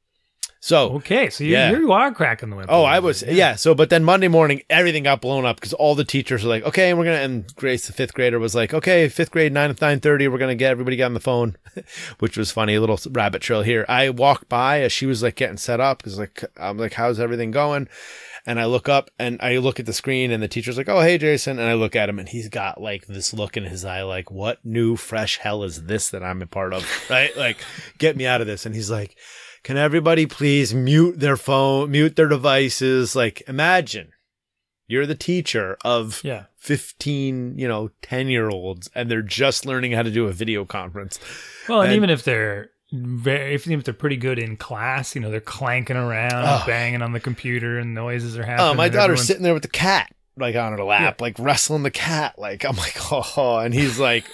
Speaker 1: so
Speaker 2: Okay, so you,
Speaker 1: Yeah.
Speaker 2: you are cracking the whip.
Speaker 1: Oh, I was
Speaker 2: bit,
Speaker 1: yeah. So, but then Monday morning, everything got blown up because all the teachers were like, "Okay, we're gonna." And Grace, the fifth grader, was like, "Okay, fifth grade, nine nine thirty, we're gonna get everybody get on the phone," which was funny. A little rabbit trail here. I walked by as she was like getting set up because like I'm like, "How's everything going?" And I look up and I look at the screen and the teacher's like, "Oh, hey, Jason," and I look at him and he's got like this look in his eye, like, "What new fresh hell is this that I'm a part of?" Right? Like, get me out of this. And he's like can everybody please mute their phone, mute their devices? Like, imagine you're the teacher of
Speaker 2: Yeah.
Speaker 1: 15, you know, 10 year olds, and they're just learning how to do a video conference.
Speaker 2: Well, and,
Speaker 1: And-
Speaker 2: even if they're very, even if they're pretty good in class, you know, they're clanking around,
Speaker 1: Oh.
Speaker 2: banging on the computer, and noises are oh, happening.
Speaker 1: Oh, my daughter's sitting there with the cat, like on her lap, like wrestling the cat. Like, I'm like, oh, and he's like,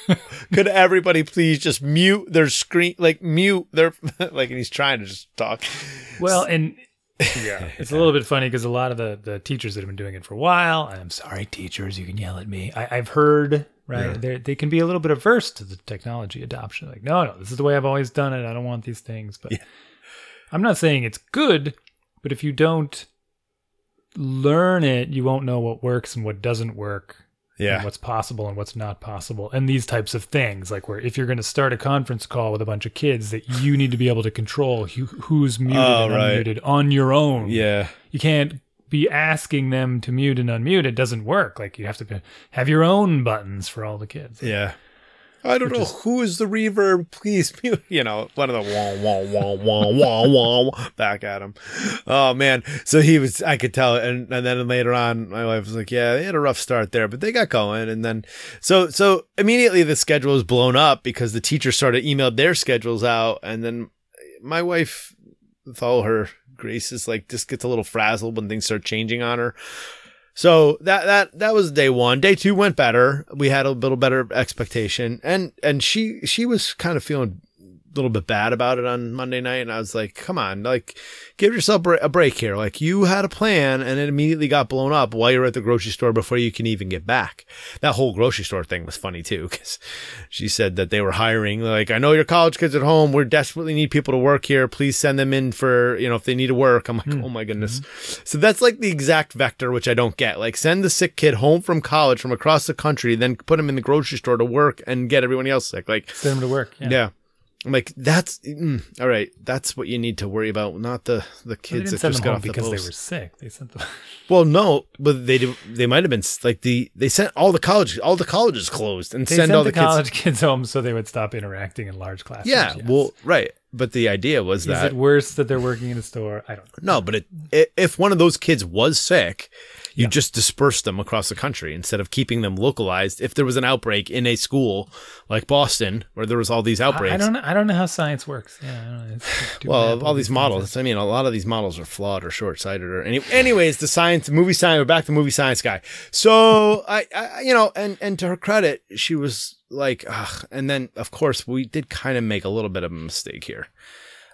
Speaker 1: could everybody please just mute their screen, like mute their, like, and he's trying to just talk.
Speaker 2: Well, and yeah, it's a little bit funny because a lot of the the teachers that have been doing it for a while, I'm sorry, teachers, you can yell at me. I, I've heard right,
Speaker 1: Yeah.
Speaker 2: they they can be a little bit averse to the technology adoption. Like, no, no, this is the way I've always done it. I don't want these things. But
Speaker 1: Yeah.
Speaker 2: I'm not saying it's good, but if you don't learn it, you won't know what works and what doesn't work. and what's possible and what's not possible and these types of things like where if you're going to start a conference call with a bunch of kids that you need to be able to control who, who's muted
Speaker 1: Oh,
Speaker 2: and
Speaker 1: right.
Speaker 2: unmuted on your own
Speaker 1: Yeah.
Speaker 2: you can't be asking them to mute and unmute it doesn't work like you have to have your own buttons for all the kids
Speaker 1: Yeah. I don't know who is the reverb. Please, you know, one of the wah wah wah wah wah wah back at him. Oh man! So he was. I could tell, and and then later on, my wife was like, "Yeah, they had a rough start there, but they got going." And then, so so immediately the schedule was blown up because the teachers started emailed their schedules out, and then my wife, with all her graces, like just gets a little frazzled when things start changing on her. So that that that was day one. Day two went better. We had a little better expectation, and and she she was kind of feeling little bit bad about it on Monday night, and I was like, "Come on, like, give yourself a break here. Like, you had a plan, and it immediately got blown up while you're at the grocery store before you can even get back." That whole grocery store thing was funny too, because she said that they were hiring. Like, I know your college kids at home. We desperately need people to work here. Please send them in for you know if they need to work. I'm like, hmm. oh my goodness. Mm-hmm. So that's like the exact vector, which I don't get. Like, send the sick kid home from college from across the country, then put him in the grocery store to work and get everyone else sick. Like,
Speaker 2: send him to work yeah,
Speaker 1: yeah. I'm like, that's mm, all right. That's what you need to worry about, not the the kids that just got off the
Speaker 2: because they were sick. They sent them.
Speaker 1: Well, no, but they they might have been like the they sent all the college all the colleges closed and
Speaker 2: They
Speaker 1: send
Speaker 2: sent
Speaker 1: all
Speaker 2: the,
Speaker 1: the, kids.
Speaker 2: college kids. home so they would stop interacting in large classes.
Speaker 1: Yeah,
Speaker 2: yes.
Speaker 1: well, right. But the idea was
Speaker 2: is
Speaker 1: that
Speaker 2: it worse that they're working in a store? I don't know.
Speaker 1: no, but it, if one of those kids was sick, you
Speaker 2: Yeah.
Speaker 1: just dispersed them across the country instead of keeping them localized. If there was an outbreak in a school like Boston where there was all these outbreaks,
Speaker 2: I, I don't know. I don't know how science works. Yeah, I don't know. It's- it's doing
Speaker 1: Well, all these models. I mean, a lot of these models are flawed or short-sighted. Or any, anyways, the science, movie science. We're back to movie science guy. So I, I, you know, and and to her credit, she was like, Ugh. and then of course we did kind of make a little bit of a mistake here.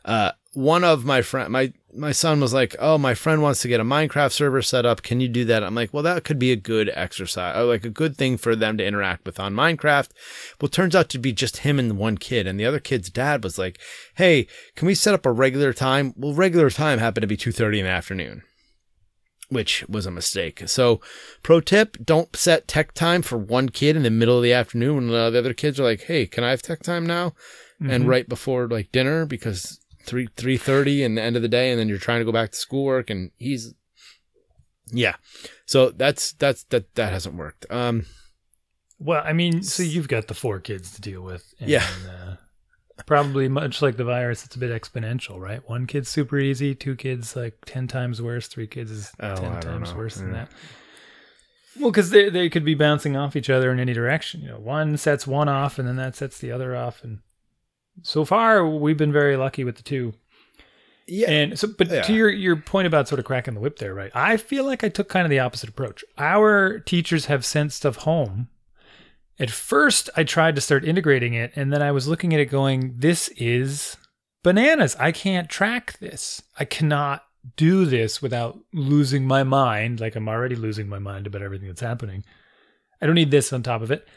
Speaker 1: uh, one of my friend, my my son was like, "Oh, my friend wants to get a Minecraft server set up. Can you do that?" I'm like, "Well, that could be a good exercise, or like a good thing for them to interact with on Minecraft." Well, it turns out to be just him and one kid, and the other kid's dad was like, "Hey, can we set up a regular time?" Well, regular time happened to be two thirty in the afternoon which was a mistake. So, pro tip: don't set tech time for one kid in the middle of the afternoon when uh, the other kids are like, "Hey, can I have tech time now?" And right before like dinner because three three thirty and the end of the day, and then you're trying to go back to schoolwork, and he's yeah. So that's that's that that hasn't worked. Um,
Speaker 2: Well, I mean, so you've got the four kids to deal with. And,
Speaker 1: Yeah.
Speaker 2: Uh, probably much like the virus, it's a bit exponential, right? One kid's super easy, two kids like 10 times worse, three kids is
Speaker 1: Oh,
Speaker 2: 10
Speaker 1: I
Speaker 2: times worse than that. Well, because they, they could be bouncing off each other in any direction. You know, one sets one off and then that sets the other off. And so far, we've been very lucky with the two.
Speaker 1: yeah,
Speaker 2: And so, but
Speaker 1: Yeah.
Speaker 2: to your your point about sort of cracking the whip there, right? I feel like I took kind of the opposite approach. Our teachers have sent stuff home. At first, I tried to start integrating it, and then I was looking at it going, "This is bananas. I can't track this. I cannot do this without losing my mind. Like I'm already losing my mind about everything that's happening. I don't need this on top of it."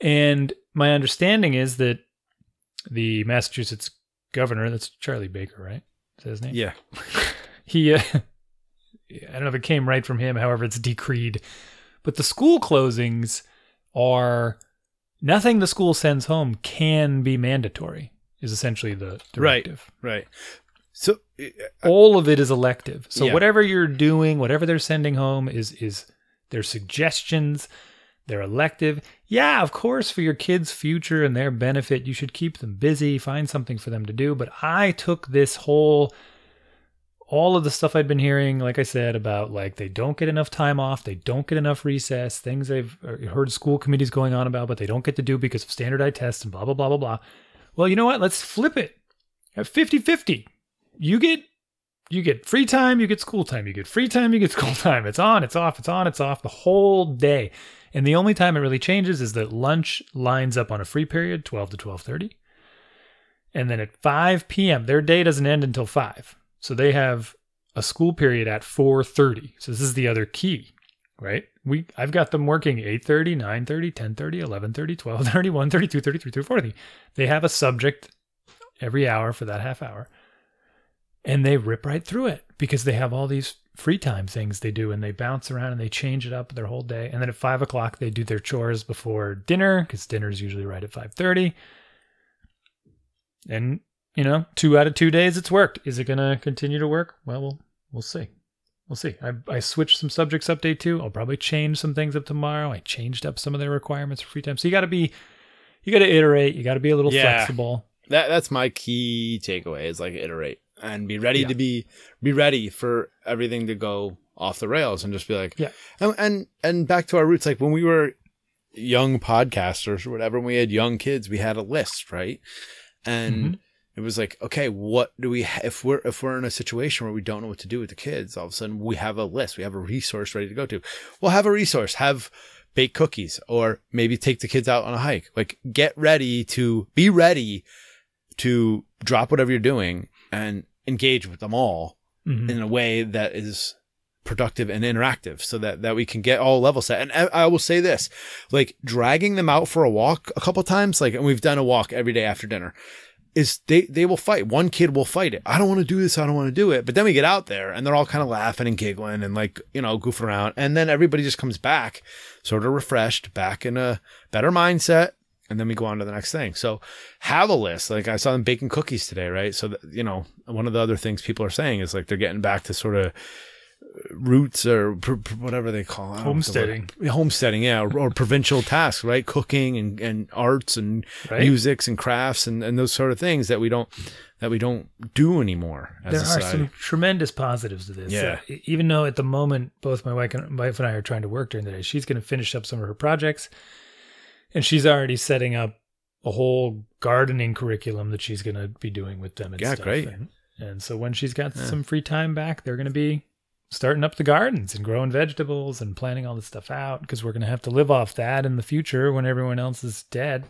Speaker 2: And my understanding is that the Massachusetts governor, that's Charlie Baker, right? Is that his name?
Speaker 1: yeah,
Speaker 2: he uh, I don't know if it came right from him, however it's decreed. But the school closings are nothing the school sends home can be mandatory is essentially the
Speaker 1: Right.
Speaker 2: directive.
Speaker 1: right. So uh,
Speaker 2: All of it is elective. So
Speaker 1: Yeah.
Speaker 2: whatever you're doing, whatever they're sending home is is their suggestions, they're elective. Yeah, of course for your kids' future and their benefit, you should keep them busy, find something for them to do, but I took this whole all of the stuff I'd been hearing, like I said, about like they don't get enough time off, they don't get enough recess, things I've uh, heard school committees going on about, but they don't get to do because of standardized tests and blah, blah, blah, blah, blah. Well, you know what? Let's flip it. At 50 50. You get you get free time, you get school time, you get free time, you get school time. It's on, it's off, it's on, it's off the whole day. And the only time it really changes is that lunch lines up on a free period, 12 to 12:30. And then at 5 p.m., their day doesn't end until 5. So they have a school period at 4:30. So this is the other key, right? We I've got them working 8:30, 9:30, 10:30, 11:30, 12:30, 1:30, 2:30, 3:30, 4:30. They have a subject every hour for that half hour. And they rip right through it because they have all these free time things they do and they bounce around and they change it up their whole day. And then at five o'clock they do their chores before dinner because dinner is usually right at five thirty. And you know, two out of two days it's worked. Is it going to continue to work? Well, we'll we'll see. We'll see. I, I switched some subjects up day two. I'll probably change some things up tomorrow. I changed up some of their requirements for free time. So you got to be, you got to iterate. You got to be a little
Speaker 1: Yeah.
Speaker 2: flexible.
Speaker 1: that that's my key takeaway is like iterate and be ready
Speaker 2: Yeah.
Speaker 1: to be be ready for everything to go off the rails and just be like
Speaker 2: Yeah.
Speaker 1: and and, and back to our roots like when we were young podcasters or whatever when we had young kids we had a list right and
Speaker 2: Mhm.
Speaker 1: it was like okay what do we ha- if we're if we're in a situation where we don't know what to do with the kids all of a sudden we have a list we have a resource ready to go to we'll have a resource have bake cookies or maybe take the kids out on a hike like get ready to be ready to drop whatever you're doing and engage with them all
Speaker 2: Mhm.
Speaker 1: in a way that is productive and interactive so that, that we can get all level set. And I, I will say this, like dragging them out for a walk a couple times, like, and we've done a walk every day after dinner is they, they will fight. One kid will fight it. I don't want to do this. I don't want to do it. But then we get out there and they're all kind of laughing and giggling and like, you know, goofing around. And then everybody just comes back sort of refreshed, back in a better mindset. And then we go on to the next thing. So have a list. Like I saw them baking cookies today, right? So, that, you know, one of the other things people are saying is like they're getting back to sort of roots or pr- pr- whatever they call it. I don't know what the word-
Speaker 2: Homesteading.
Speaker 1: Yeah, homesteading, yeah, or, or provincial tasks, right? Cooking and, and arts and
Speaker 2: Right.
Speaker 1: musics and crafts and, and those sort of things that we don't that we don't do anymore as
Speaker 2: there are some tremendous positives to this.
Speaker 1: Yeah.
Speaker 2: Uh, even though at the moment both my wife and, wife and I are trying to work during the day, she's going to finish up some of her projects, and she's already setting up a whole gardening curriculum that she's going to be doing with them. And
Speaker 1: Yeah,
Speaker 2: stuff.
Speaker 1: great.
Speaker 2: And, and so when she's got
Speaker 1: Yeah.
Speaker 2: some free time back, they're going to be starting up the gardens and growing vegetables and planting all this stuff out because we're going to have to live off that in the future when everyone else is dead.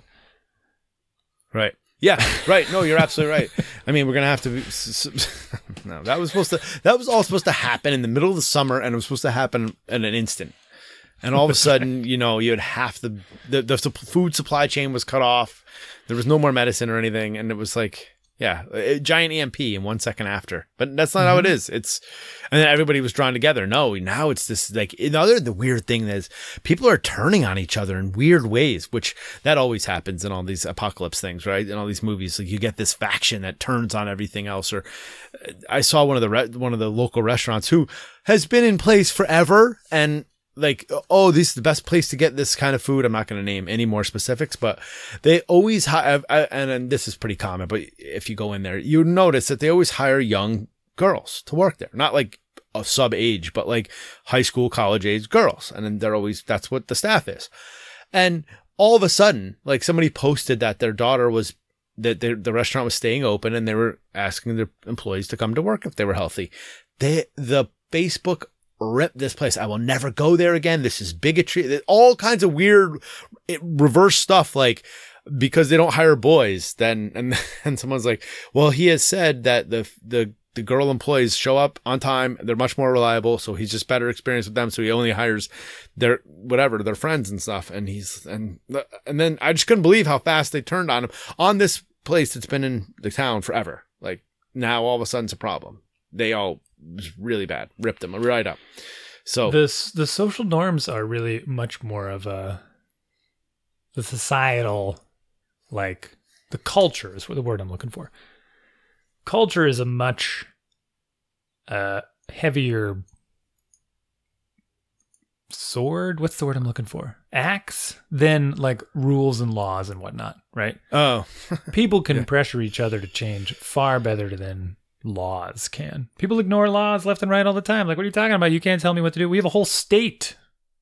Speaker 1: Right. Yeah, right. No, you're absolutely right. I mean, we're gonna have to. Be, s- s- no, that was supposed to. That was all supposed to happen in the middle of the summer, and it was supposed to happen in an instant. And all of a sudden, you know, you had half the the, the food supply chain was cut off. There was no more medicine or anything, and it was like, yeah, a giant EMP in one second after. But that's not how it is. It's, and then everybody was drawn together. No, now it's this like the other the weird thing is people are turning on each other in weird ways, which that always happens in all these apocalypse things, right? In all these movies, like you get this faction that turns on everything else. Or uh, I saw one of the re- one of the local restaurants who has been in place forever and like oh this is the best place to get this kind of food. I'm not going to name any more specifics but they always have and, and this is pretty common but if you go in there you notice that they always hire young girls to work there. Not like a sub age but like high school college age girls. And then they're always that's what the staff is. And all of a sudden like somebody posted that their daughter was that their, the restaurant was staying open and they were asking their employees to come to work if they were healthy. They the facebook rip this place. I will never go there again. This is bigotry. All kinds of weird reverse stuff like because they don't hire boys then and and someone's like, "Well, he has said that the the the girl employees show up on time. They're much more reliable, so he's just better experience with them. So he only hires their whatever their friends and stuff. And he's and uh, and then I just couldn't believe how fast they turned on him on this place that's been in the town forever. Like now, all of a sudden, it's a problem. They all was really bad. Ripped them right up. So
Speaker 2: this the social norms are really much more of a the societal like the culture is what the word I'm looking for. Culture is a much uh heavier sword. What's the word I'm looking for? Axe than like rules and laws and whatnot, right?
Speaker 1: oh
Speaker 2: People can pressure each other to change far better than laws can. People ignore laws left and right all the time. Like, what are you talking about? You can't tell me what to do. We have a whole state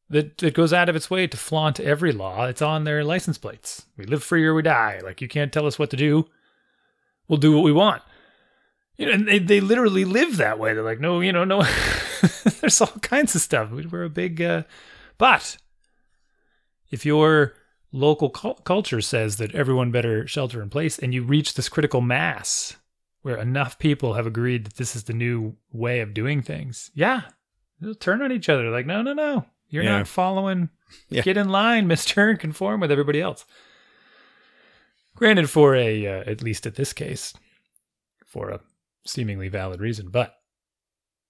Speaker 2: that, that goes out of its way to flaunt every law. It's on their license plates. We live free or we die. Like, you can't tell us what to do. We'll do what we want. You know, and they, they literally live that way. They're like, no, you know, no. There's all kinds of stuff. We're a big, uh, but if your local cul- culture says that everyone better shelter in place and you reach this critical mass where enough people have agreed that this is the new way of doing things. Yeah. They'll turn on each other like, no, no, no. You're
Speaker 1: Yeah.
Speaker 2: not following.
Speaker 1: Yeah.
Speaker 2: Get in line, mister, and conform with everybody else. Granted, for a, uh, at least at this case, for a seemingly valid reason, but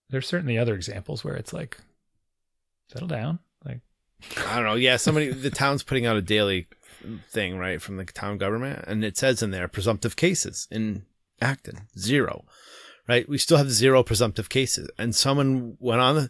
Speaker 2: there's certainly other examples where it's like, settle down. Like,
Speaker 1: I don't know. Yeah, somebody the town's putting out a daily thing right from the town government, and it says in there presumptive cases in Acton zero. Right, we still have zero presumptive cases, and someone went on,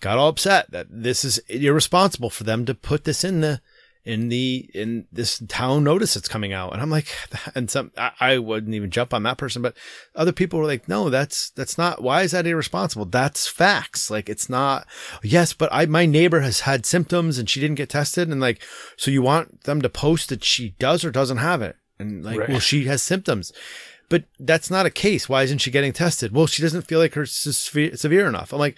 Speaker 1: got all upset that this is irresponsible for them to put this in the in the in this town notice that's coming out. And i'm like and some I, I wouldn't even jump on that person but other people were like no that's that's not why is that irresponsible? That's facts. Like it's not yes but i my neighbor has had symptoms and she didn't get tested. And like so you want them to post that she does or doesn't have it? And like
Speaker 2: Right.
Speaker 1: well she has symptoms but that's not a case. Why isn't she getting tested? Well she doesn't feel like her severe, enough. I'm like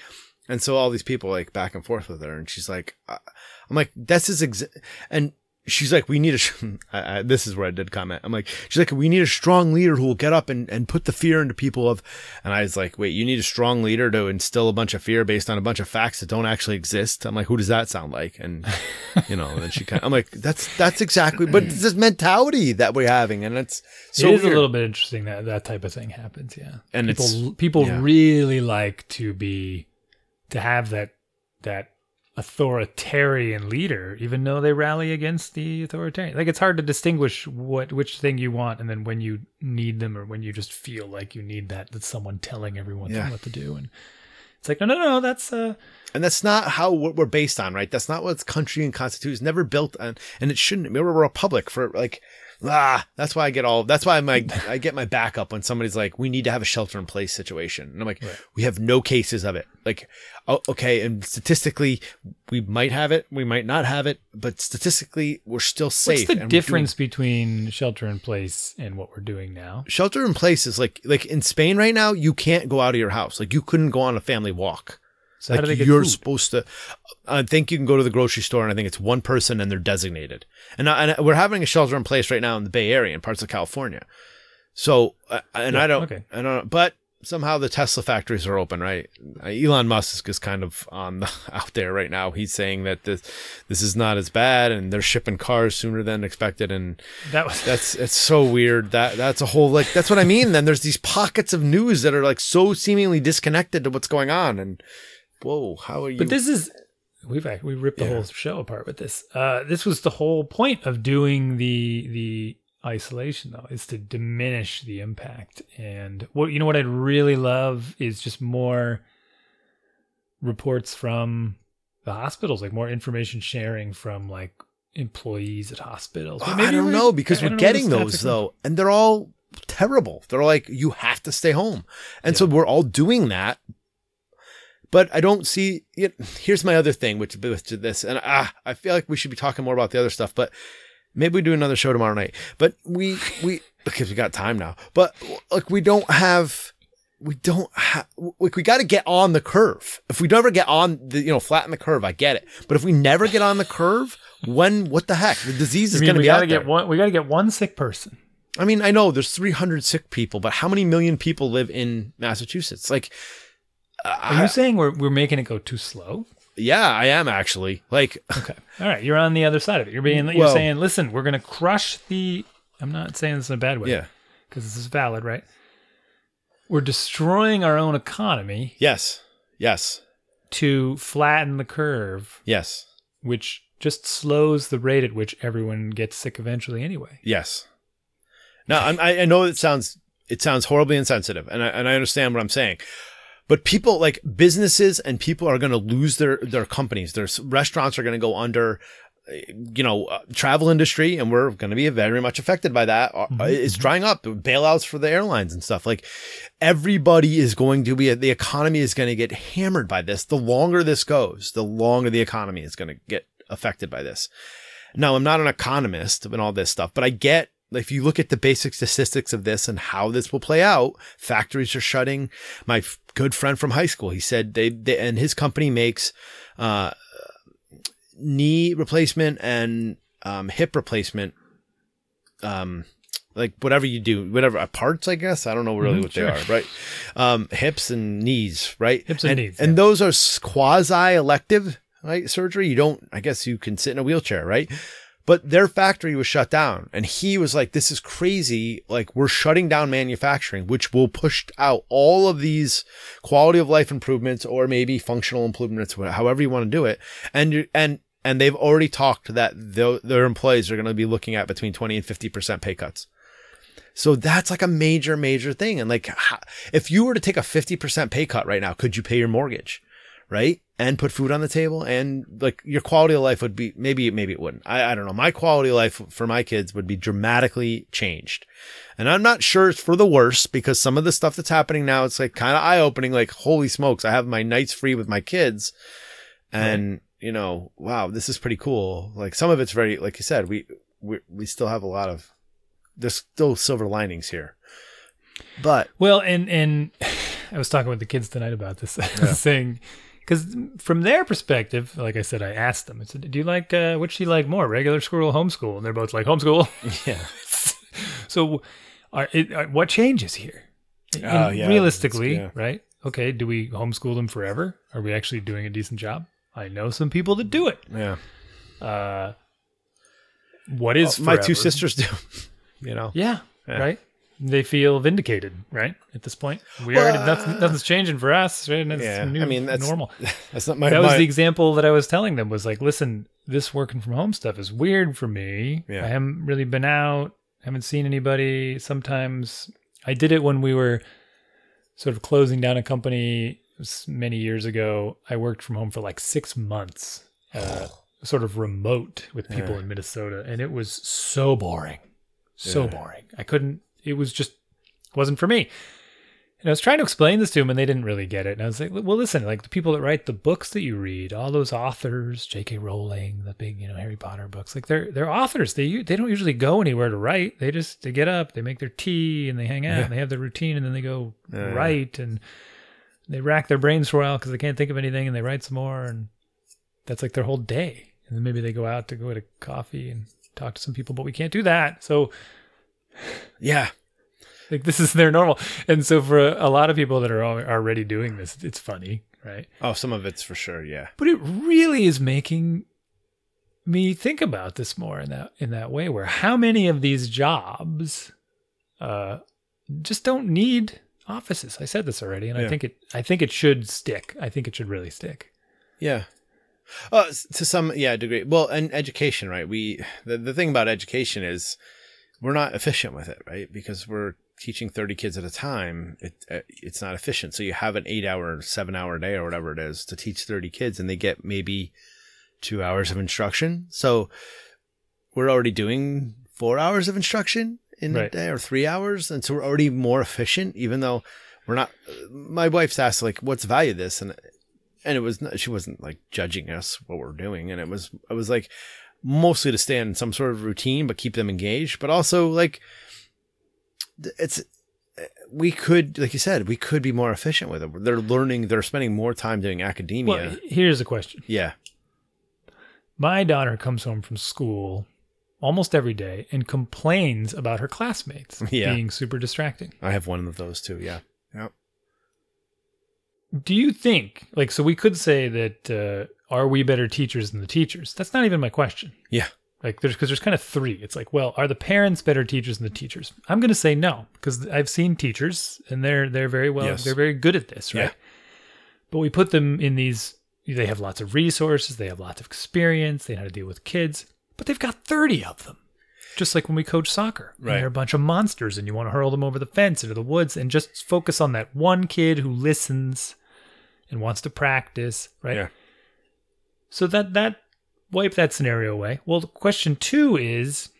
Speaker 1: and so all these people like back and forth with her, and she's like, uh, I'm like, this is exa-, and she's like, we need a. I, I, this is where I did comment. I'm like, she's like, we need a strong leader who will get up and and put the fear into people of, and I was like, wait, you need a strong leader to instill a bunch of fear based on a bunch of facts that don't actually exist. I'm like, who does that sound like? And you know, and she kind, of, I'm like, that's that's exactly, but it's this mentality that we're having, and it's so
Speaker 2: it is
Speaker 1: weird.
Speaker 2: a little bit interesting that that type of thing happens. Yeah,
Speaker 1: And
Speaker 2: people
Speaker 1: it's-
Speaker 2: people
Speaker 1: yeah.
Speaker 2: really like to be to have that that authoritarian leader, even though they rally against the authoritarian. Like it's hard to distinguish what which thing you want, and then when you need them, or when you just feel like you need that that's someone telling everyone
Speaker 1: Yeah.
Speaker 2: what to do. And it's like no, no, no, that's uh,
Speaker 1: And that's not how what we're based on, right? That's not what this country and constitution is never built on, and it shouldn't. We're a republic for like, ah. That's why I get all. That's why I'm like, I get my back up when somebody's like, we need to have a shelter in place situation, and I'm like,
Speaker 2: Right.
Speaker 1: we have no cases of it. Like, oh, okay, and statistically, we might have it, we might not have it, but statistically, we're still safe.
Speaker 2: what's the
Speaker 1: we're doing-
Speaker 2: difference between shelter in place and what we're doing now?
Speaker 1: shelter in place is like like in Spain right now, you can't go out of your house. Like you couldn't go on a family walk.
Speaker 2: So
Speaker 1: like
Speaker 2: do they get
Speaker 1: you're
Speaker 2: food?
Speaker 1: supposed to. I think you can go to the grocery store, and I think it's one person, and they're designated. And, I- and we're having a shelter in place right now in the Bay Area and parts of California. So, uh, and
Speaker 2: Yeah,
Speaker 1: I don't,
Speaker 2: okay.
Speaker 1: I don't, but somehow the Tesla factories are open, right? Uh, Elon Musk is kind of on the, out there right now. He's saying that this this is not as bad, and they're shipping cars sooner than expected, and
Speaker 2: That was
Speaker 1: that's it's so weird. That that's a whole like that's what I mean. Then there's these pockets of news that are like so seemingly disconnected to what's going on, and whoa, how are you?
Speaker 2: But this is we've we ripped the
Speaker 1: Yeah.
Speaker 2: whole show apart with this. Uh, this was the whole point of doing the the isolation though is to diminish the impact. And what you know what I'd really love is just more reports from the hospitals, like more information sharing from like employees at hospitals. But
Speaker 1: I don't
Speaker 2: we-
Speaker 1: know because
Speaker 2: I
Speaker 1: we're
Speaker 2: don't know where the
Speaker 1: getting those though, and they're all terrible. They're like you have to stay home, and so we're all doing that. But I don't see. It. Here's my other thing, which with this, and ah, I feel like we should be talking more about the other stuff, but maybe we do another show tomorrow night. But we we because we got time now. But like we don't have. We don't have like we got to get on the curve. If we never get on the you know flatten the curve, I get it. But if we never get on the curve, when what the heck? The disease is going to
Speaker 2: we
Speaker 1: be
Speaker 2: gotta
Speaker 1: out
Speaker 2: get
Speaker 1: there.
Speaker 2: one. We got to get one sick person.
Speaker 1: I mean, I know there's 300 sick people, but how many million people live in Massachusetts? Like,
Speaker 2: Are you saying we're we're making it go too slow?
Speaker 1: yeah, I am actually. Like,
Speaker 2: Okay. All right. You're on the other side of it. You're being. You're
Speaker 1: Well-
Speaker 2: saying, listen, we're going to crush the. I'm not saying this in a bad way.
Speaker 1: yeah,
Speaker 2: Because this is valid, right? We're destroying our own economy
Speaker 1: yes, yes,
Speaker 2: to flatten the curve,
Speaker 1: yes,
Speaker 2: which just slows the rate at which everyone gets sick eventually anyway.
Speaker 1: yes. Now, I I know it sounds it sounds horribly insensitive, and I and I understand what I'm saying. But people like businesses and people are going to lose their their companies. Their restaurants are going to go under. uh, You know, uh, travel industry, and we're going to be very much affected by that. Uh, It's drying up. Bailouts for the airlines and stuff. Like everybody is going to be. The economy is going to get hammered by this. The longer this goes, the longer the economy is going to get affected by this. Now, I'm not an economist and all this stuff, but I get if you look at the basic statistics of this and how this will play out, factories are shutting. My f- good friend from high school, he said they, they and his company makes uh, knee replacement and um, hip replacement. Um, like whatever you do, whatever uh, parts, I guess. I don't know really
Speaker 2: Mhm,
Speaker 1: what
Speaker 2: sure.
Speaker 1: they are, right? Um, hips and knees, right?
Speaker 2: Hips and knees,
Speaker 1: and
Speaker 2: yeah.
Speaker 1: those are quasi elective, right? Surgery. You don't. I guess you can sit in a wheelchair, right? But their factory was shut down, and he was like, "This is crazy! Like we're shutting down manufacturing, which will push out all of these quality of life improvements, or maybe functional improvements, however you want to do it." And and and they've already talked that their employees are going to be looking at between twenty and fifty percent pay cuts. So that's like a major, major thing. And like, if you were to take a 50% pay cut right now, could you pay your mortgage? Right. And put food on the table and like your quality of life would be maybe, maybe it wouldn't. I, I don't know. My quality of life for my kids would be dramatically changed. And I'm not sure it's for the worse because some of the stuff that's happening now, it's like kind of eye opening. Like, holy smokes, I have my nights free with my kids. And, you know, wow, this is pretty cool. Like some of it's very, like you said, we, we, we still have a lot of, there's still silver linings here. But
Speaker 2: Well, and and I was talking with the kids tonight about this, saying because from their perspective, like I said, I asked them. I said, "Do you like uh, which do you like more, regular school or homeschool?" And they're both like homeschool.
Speaker 1: yeah,
Speaker 2: so, are, it, are, what changes here?
Speaker 1: Oh, yeah,
Speaker 2: realistically,
Speaker 1: that's-
Speaker 2: right? Okay, do we homeschool them forever? Are we actually doing a decent job? I know some people that do it.
Speaker 1: yeah.
Speaker 2: Uh, what is
Speaker 1: my two sisters do. You know,
Speaker 2: Yeah,
Speaker 1: Yeah.
Speaker 2: right. They feel vindicated, right? At this point, we already nothing, nothing's changing for us, right? And it's
Speaker 1: Yeah,
Speaker 2: new,
Speaker 1: I mean, that's-
Speaker 2: normal.
Speaker 1: that's not my.
Speaker 2: That was the example that I was telling them was like, listen, this working from home stuff is weird for me.
Speaker 1: Yeah.
Speaker 2: I haven't really been out, haven't seen anybody. Sometimes I did it when we were sort of closing down a company many years ago. I worked from home for like six months, uh, sort of remote with people
Speaker 1: Yeah.
Speaker 2: in Minnesota, and it was so boring, so
Speaker 1: Yeah.
Speaker 2: boring. I couldn't. It was just wasn't for me. And I was trying to explain this to him, and they didn't really get it. And I was like, "Well, listen, like the people that write the books that you read, all those authors, J.K. Rowling, the big, you know, Harry Potter books, like they're they're authors. They they don't usually go anywhere to write. They just they get up, they make their tea, and they hang out,
Speaker 1: Yeah.
Speaker 2: and they have their routine, and then they go
Speaker 1: Yeah.
Speaker 2: write. And they rack their brains for a while because they can't think of anything, and they write some more, and that's like their whole day. And then maybe they go out to go to coffee and talk to some people, but we can't do that. So
Speaker 1: Yeah.
Speaker 2: like this is their normal. And so for a, a lot of people that are al- already doing this, it's funny, right?
Speaker 1: Oh, some of it's for sure. Yeah.
Speaker 2: But it really is making me think about this more in that in that way where how many of these jobs uh just don't need offices. I said this already and I think it I think it should stick. I think it should really stick.
Speaker 1: Yeah. Uh, to some, yeah, degree. Well, and education, right? We the, the thing about education is we're not efficient with it, right? Because we're teaching thirty kids at a time. It uh, it's not efficient. So you have an eight-hour, seven-hour day or whatever it is to teach thirty kids, and they get maybe two hours of instruction. So we're already doing four hours of instruction in a day or three hours, and so we're already more efficient, even though we're not. My wife's asked like, "What's the value of this?" and and it was not, she wasn't like judging us what we're doing and it was it was like mostly to stay in some sort of routine but keep them engaged but also like it's we could like you said we could be more efficient with it they're learning they're spending more time doing academia
Speaker 2: Well, here's a question.
Speaker 1: yeah
Speaker 2: My daughter comes home from school almost every day and complains about her classmates
Speaker 1: Yeah.
Speaker 2: being super distracting.
Speaker 1: i have one of those too yeah yep
Speaker 2: Do you think, like, so we could say that uh, are we better teachers than the teachers? That's not even my question.
Speaker 1: yeah
Speaker 2: Like, there's because there's kind of three. It's like, well, are the parents better teachers than the teachers? I'm going to say no because I've seen teachers and they're they're very well,
Speaker 1: Yes.
Speaker 2: they're very good at this, right?
Speaker 1: Yeah.
Speaker 2: But we put them in these. They have lots of resources. They have lots of experience. They know how to deal with kids. But they've got thirty of them. Just like when we coach soccer,
Speaker 1: Right.
Speaker 2: they're a bunch of monsters, and you want to hurl them over the fence into the woods, and just focus on that one kid who listens and wants to practice, right?
Speaker 1: Yeah.
Speaker 2: So that that wipe that scenario away. Well, question two is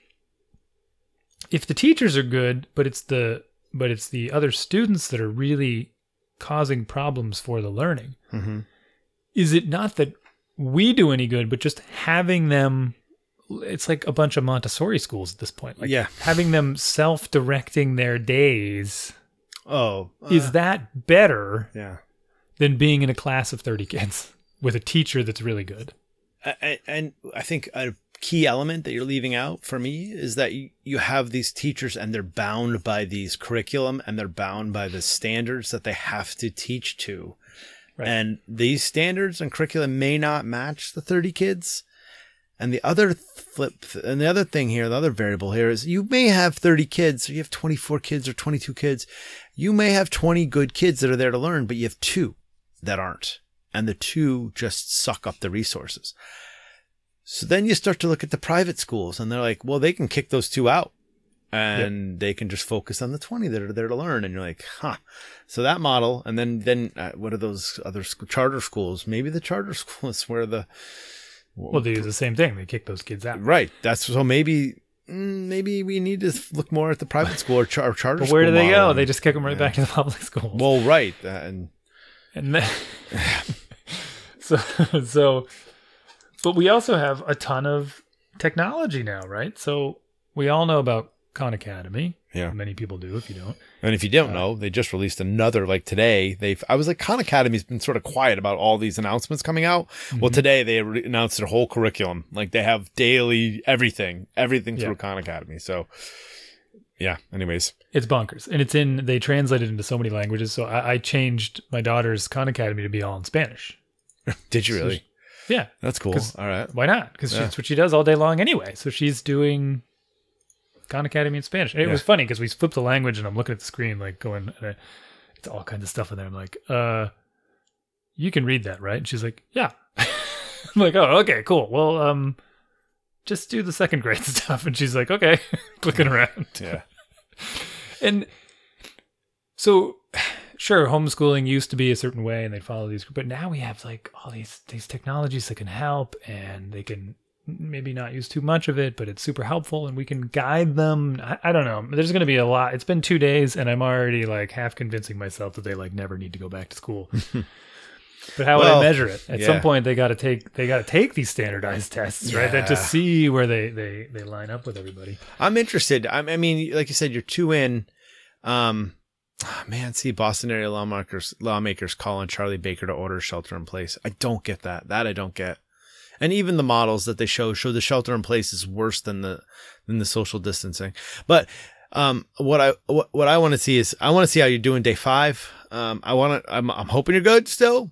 Speaker 2: if the teachers are good, but it's the but it's the other students that are really causing problems for the learning.
Speaker 1: mm-hmm.
Speaker 2: Is it not that we do any good, but just having them it's like a bunch of Montessori schools at this point. Like
Speaker 1: Yeah.
Speaker 2: having them self-directing their days
Speaker 1: oh
Speaker 2: is that better
Speaker 1: yeah
Speaker 2: than being in a class of 30 kids with a teacher that's really good?
Speaker 1: And I think a key element that you're leaving out for me is that you, you have these teachers and they're bound by these curriculum and they're bound by the standards that they have to teach to.
Speaker 2: Right.
Speaker 1: And these standards and curriculum may not match the 30 kids. And the other flip, and the other thing here, the other variable here is you may have 30 kids, or you have 24 kids or 22 kids. You may have 20 good kids that are there to learn, but you have two that aren't. And the two just suck up the resources. So then you start to look at the private schools and they're like, well, they can kick those two out and they can just focus on the 20 that are there to learn. And you're like, huh. So that model. And then, then uh, what are those other charter schools? Maybe the charter school is where the,
Speaker 2: Well, they do the same thing. They kick those kids out.
Speaker 1: right. That's so maybe, mm, maybe we need to look more at the private school or, char- or charter
Speaker 2: But
Speaker 1: school.
Speaker 2: where do they go? They just kick them right back to the public school.
Speaker 1: well, right. Uh, and
Speaker 2: and then, so, so, but we also have a ton of technology now, right? So we all know about Khan Academy.
Speaker 1: Yeah.
Speaker 2: Many people do. If you don't,
Speaker 1: And if you don't uh, know, they just released another like today. They've I was like Khan Academy's been sort of quiet about all these announcements coming out. Well, mhm. today they re- announced their whole curriculum. Like they have daily everything, everything
Speaker 2: Yeah.
Speaker 1: through Khan Academy. So yeah. Anyways,
Speaker 2: it's bonkers, and it's in. They translated into so many languages. So I, I changed my daughter's Khan Academy to be all in Spanish.
Speaker 1: did you really?
Speaker 2: Yeah,
Speaker 1: That's cool. All right,
Speaker 2: why not? Because
Speaker 1: Yeah.
Speaker 2: that's what she does all day long anyway. So she's doing Khan Academy in Spanish. And it
Speaker 1: Yeah.
Speaker 2: was funny because we flipped the language, and I'm looking at the screen like going, and I, it's all kinds of stuff in there. I'm like, uh, you can read that, right? And she's like, yeah. I'm like, oh, okay, cool. Well, um, just do the second grade stuff. And she's like, okay, clicking around.
Speaker 1: Yeah.
Speaker 2: And so, sure, homeschooling used to be a certain way, and they'd follow these, but now we have like all these these technologies that can help, and they can maybe not use too much of it, but it's super helpful, and we can guide them. I, I don't know. There's going to be a lot. It's been two days, and I'm already like half convincing myself that they like never need to go back to school. But how would
Speaker 1: Well,
Speaker 2: I measure it? At
Speaker 1: yeah.
Speaker 2: some point, they got to take they got to take these standardized tests, right? That to see where they they they line up with everybody.
Speaker 1: I'm interested. I'm, I mean, like you said, you're two in. Um, Ah, man, see, Boston area lawmakers lawmakers call on Charlie Baker to order shelter in place. I don't get that. That I don't get. And even the models that they show show the shelter in place is worse than the than the social distancing. But um, what I what, what I want to see is I want to see how you're doing day five. Um, I want to. I'm I'm hoping you're good still.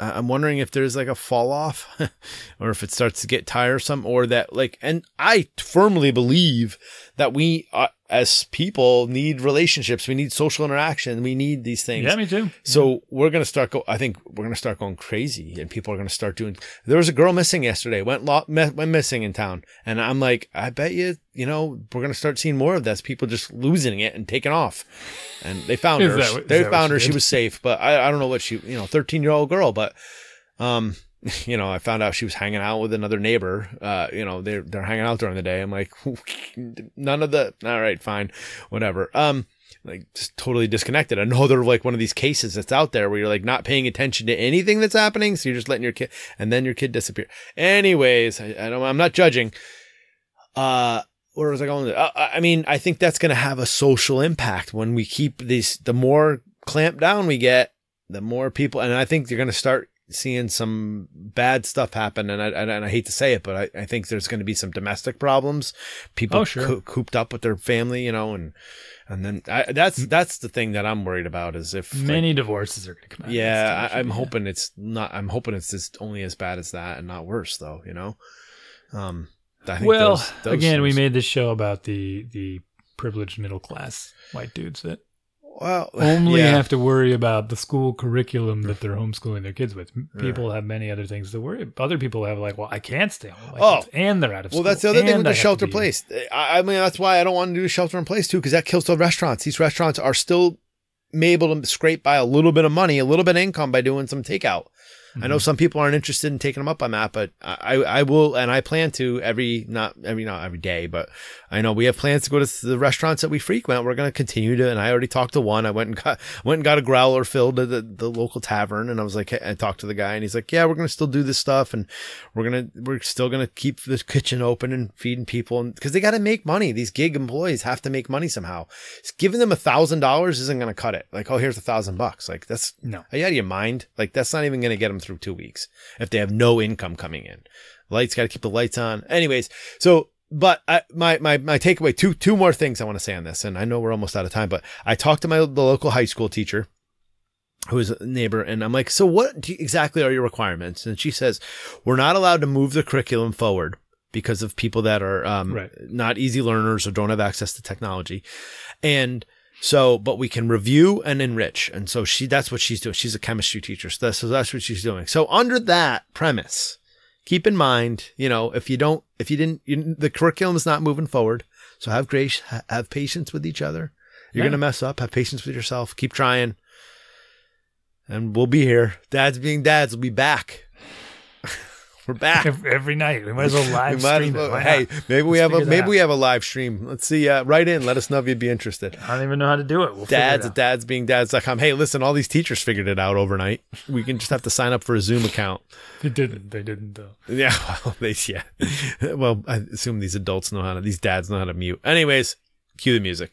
Speaker 1: I'm wondering if there's like a fall off, or if it starts to get tiresome, or that like. And I firmly believe that we, uh, as people, need relationships. We need social interaction. We need these things.
Speaker 2: Yeah, me too.
Speaker 1: So we're gonna start go. I think we're gonna start going crazy, and people are gonna start doing. There was a girl missing yesterday. Went lo- me- went missing in town, and I'm like, I bet you, you know, we're gonna start seeing more of this. People just losing it and taking off, and they found her.
Speaker 2: that
Speaker 1: they found
Speaker 2: she
Speaker 1: her. She
Speaker 2: did?
Speaker 1: was safe, but I, I don't know what she, you know, 13 year old girl, but, um. You know, I found out she was hanging out with another neighbor. Uh, you know, they're they're hanging out during the day. I'm like, none of the. All right, fine, whatever. Um, like just totally disconnected. Another like one of these cases that's out there where you're like not paying attention to anything that's happening, so you're just letting your kid, and then your kid disappear. Anyways, I, I don't. I'm not judging. Uh, where was I going? Uh, I mean, I think that's going to have a social impact when we keep these. The more clamped down we get, the more people, and I think you're going to start seeing some bad stuff happen. And I, and I hate to say it, but I, I think there's going to be some domestic problems. People
Speaker 2: Oh, sure.
Speaker 1: coo- cooped up with their family, you know, and and then I, that's that's the thing that I'm worried about is if like,
Speaker 2: Many divorces are going to come out.
Speaker 1: yeah, I, I'm
Speaker 2: yeah.
Speaker 1: hoping it's not. I'm hoping it's just only as bad as that and not worse, though. You know. Um. I think
Speaker 2: Well,
Speaker 1: those- those
Speaker 2: again, we made this show about the the privileged middle class white dudes that
Speaker 1: well
Speaker 2: only
Speaker 1: yeah.
Speaker 2: have to worry about the school curriculum that they're homeschooling their kids with. People have many other things to worry. Other people have like, well, I can't stay home. my
Speaker 1: Oh.
Speaker 2: and they're out of
Speaker 1: Well, that's the other thing with the
Speaker 2: to
Speaker 1: shelter place. I, I mean, that's why I don't want to do shelter in place too, because that kills the restaurants. These restaurants are still able to scrape by a little bit of money, a little bit of income by doing some takeout. I
Speaker 2: Mm-hmm.
Speaker 1: know some people aren't interested in taking them up on that, but I, I will, and I plan to every not every not every day, but I know we have plans to go to the restaurants that we frequent. We're going to continue to, and I already talked to one. I went and got went and got a growler filled at the, the local tavern, and I was like, I talked to the guy, and he's like, yeah, we're going to still do this stuff, and we're gonna we're still going to keep the kitchen open and feeding people, and because they got to make money. These gig employees have to make money somehow. Giving them a thousand dollars isn't going to cut it. Like, oh, here's a thousand bucks. Like that's
Speaker 2: No.
Speaker 1: are you out of your mind? Like that's not even going to get them through two weeks if they have no income coming in. Lights got to keep the lights on. Anyways, so but I, my my my takeaway two two more things I want to say on this, and I know we're almost out of time, but I talked to my the local high school teacher who is a neighbor and I'm like, so what you- exactly are your requirements? And she says, we're not allowed to move the curriculum forward because of people that are um,
Speaker 2: Right.
Speaker 1: not easy learners or don't have access to technology. And so, but we can review and enrich. And so she, that's what she's doing. She's a chemistry teacher. So that's, so that's what she's doing. So under that premise, keep in mind, you know, if you don't, if you didn't, you, the curriculum is not moving forward. So have grace, ha- have patience with each other. You're
Speaker 2: Yeah.
Speaker 1: going to mess up. Have patience with yourself. Keep trying. And we'll be here. Dads being dads will be back. We're back.
Speaker 2: Every, night. We might as well live
Speaker 1: as
Speaker 2: stream
Speaker 1: well-
Speaker 2: it.
Speaker 1: Hey, maybe we
Speaker 2: Let's
Speaker 1: have a maybe
Speaker 2: out.
Speaker 1: we have a live stream. Let's see. Uh, write in. Let us know if you'd be interested.
Speaker 2: I don't even know how to do it. We'll it
Speaker 1: Dads
Speaker 2: out.
Speaker 1: at dads being dads.com. Hey, listen, all these teachers figured it out overnight. We can just have to sign up for a Zoom account.
Speaker 2: They didn't. They didn't though.
Speaker 1: Yeah, well, they yeah. Well, I assume these adults know how to. These dads know how to mute. Anyways, cue the music.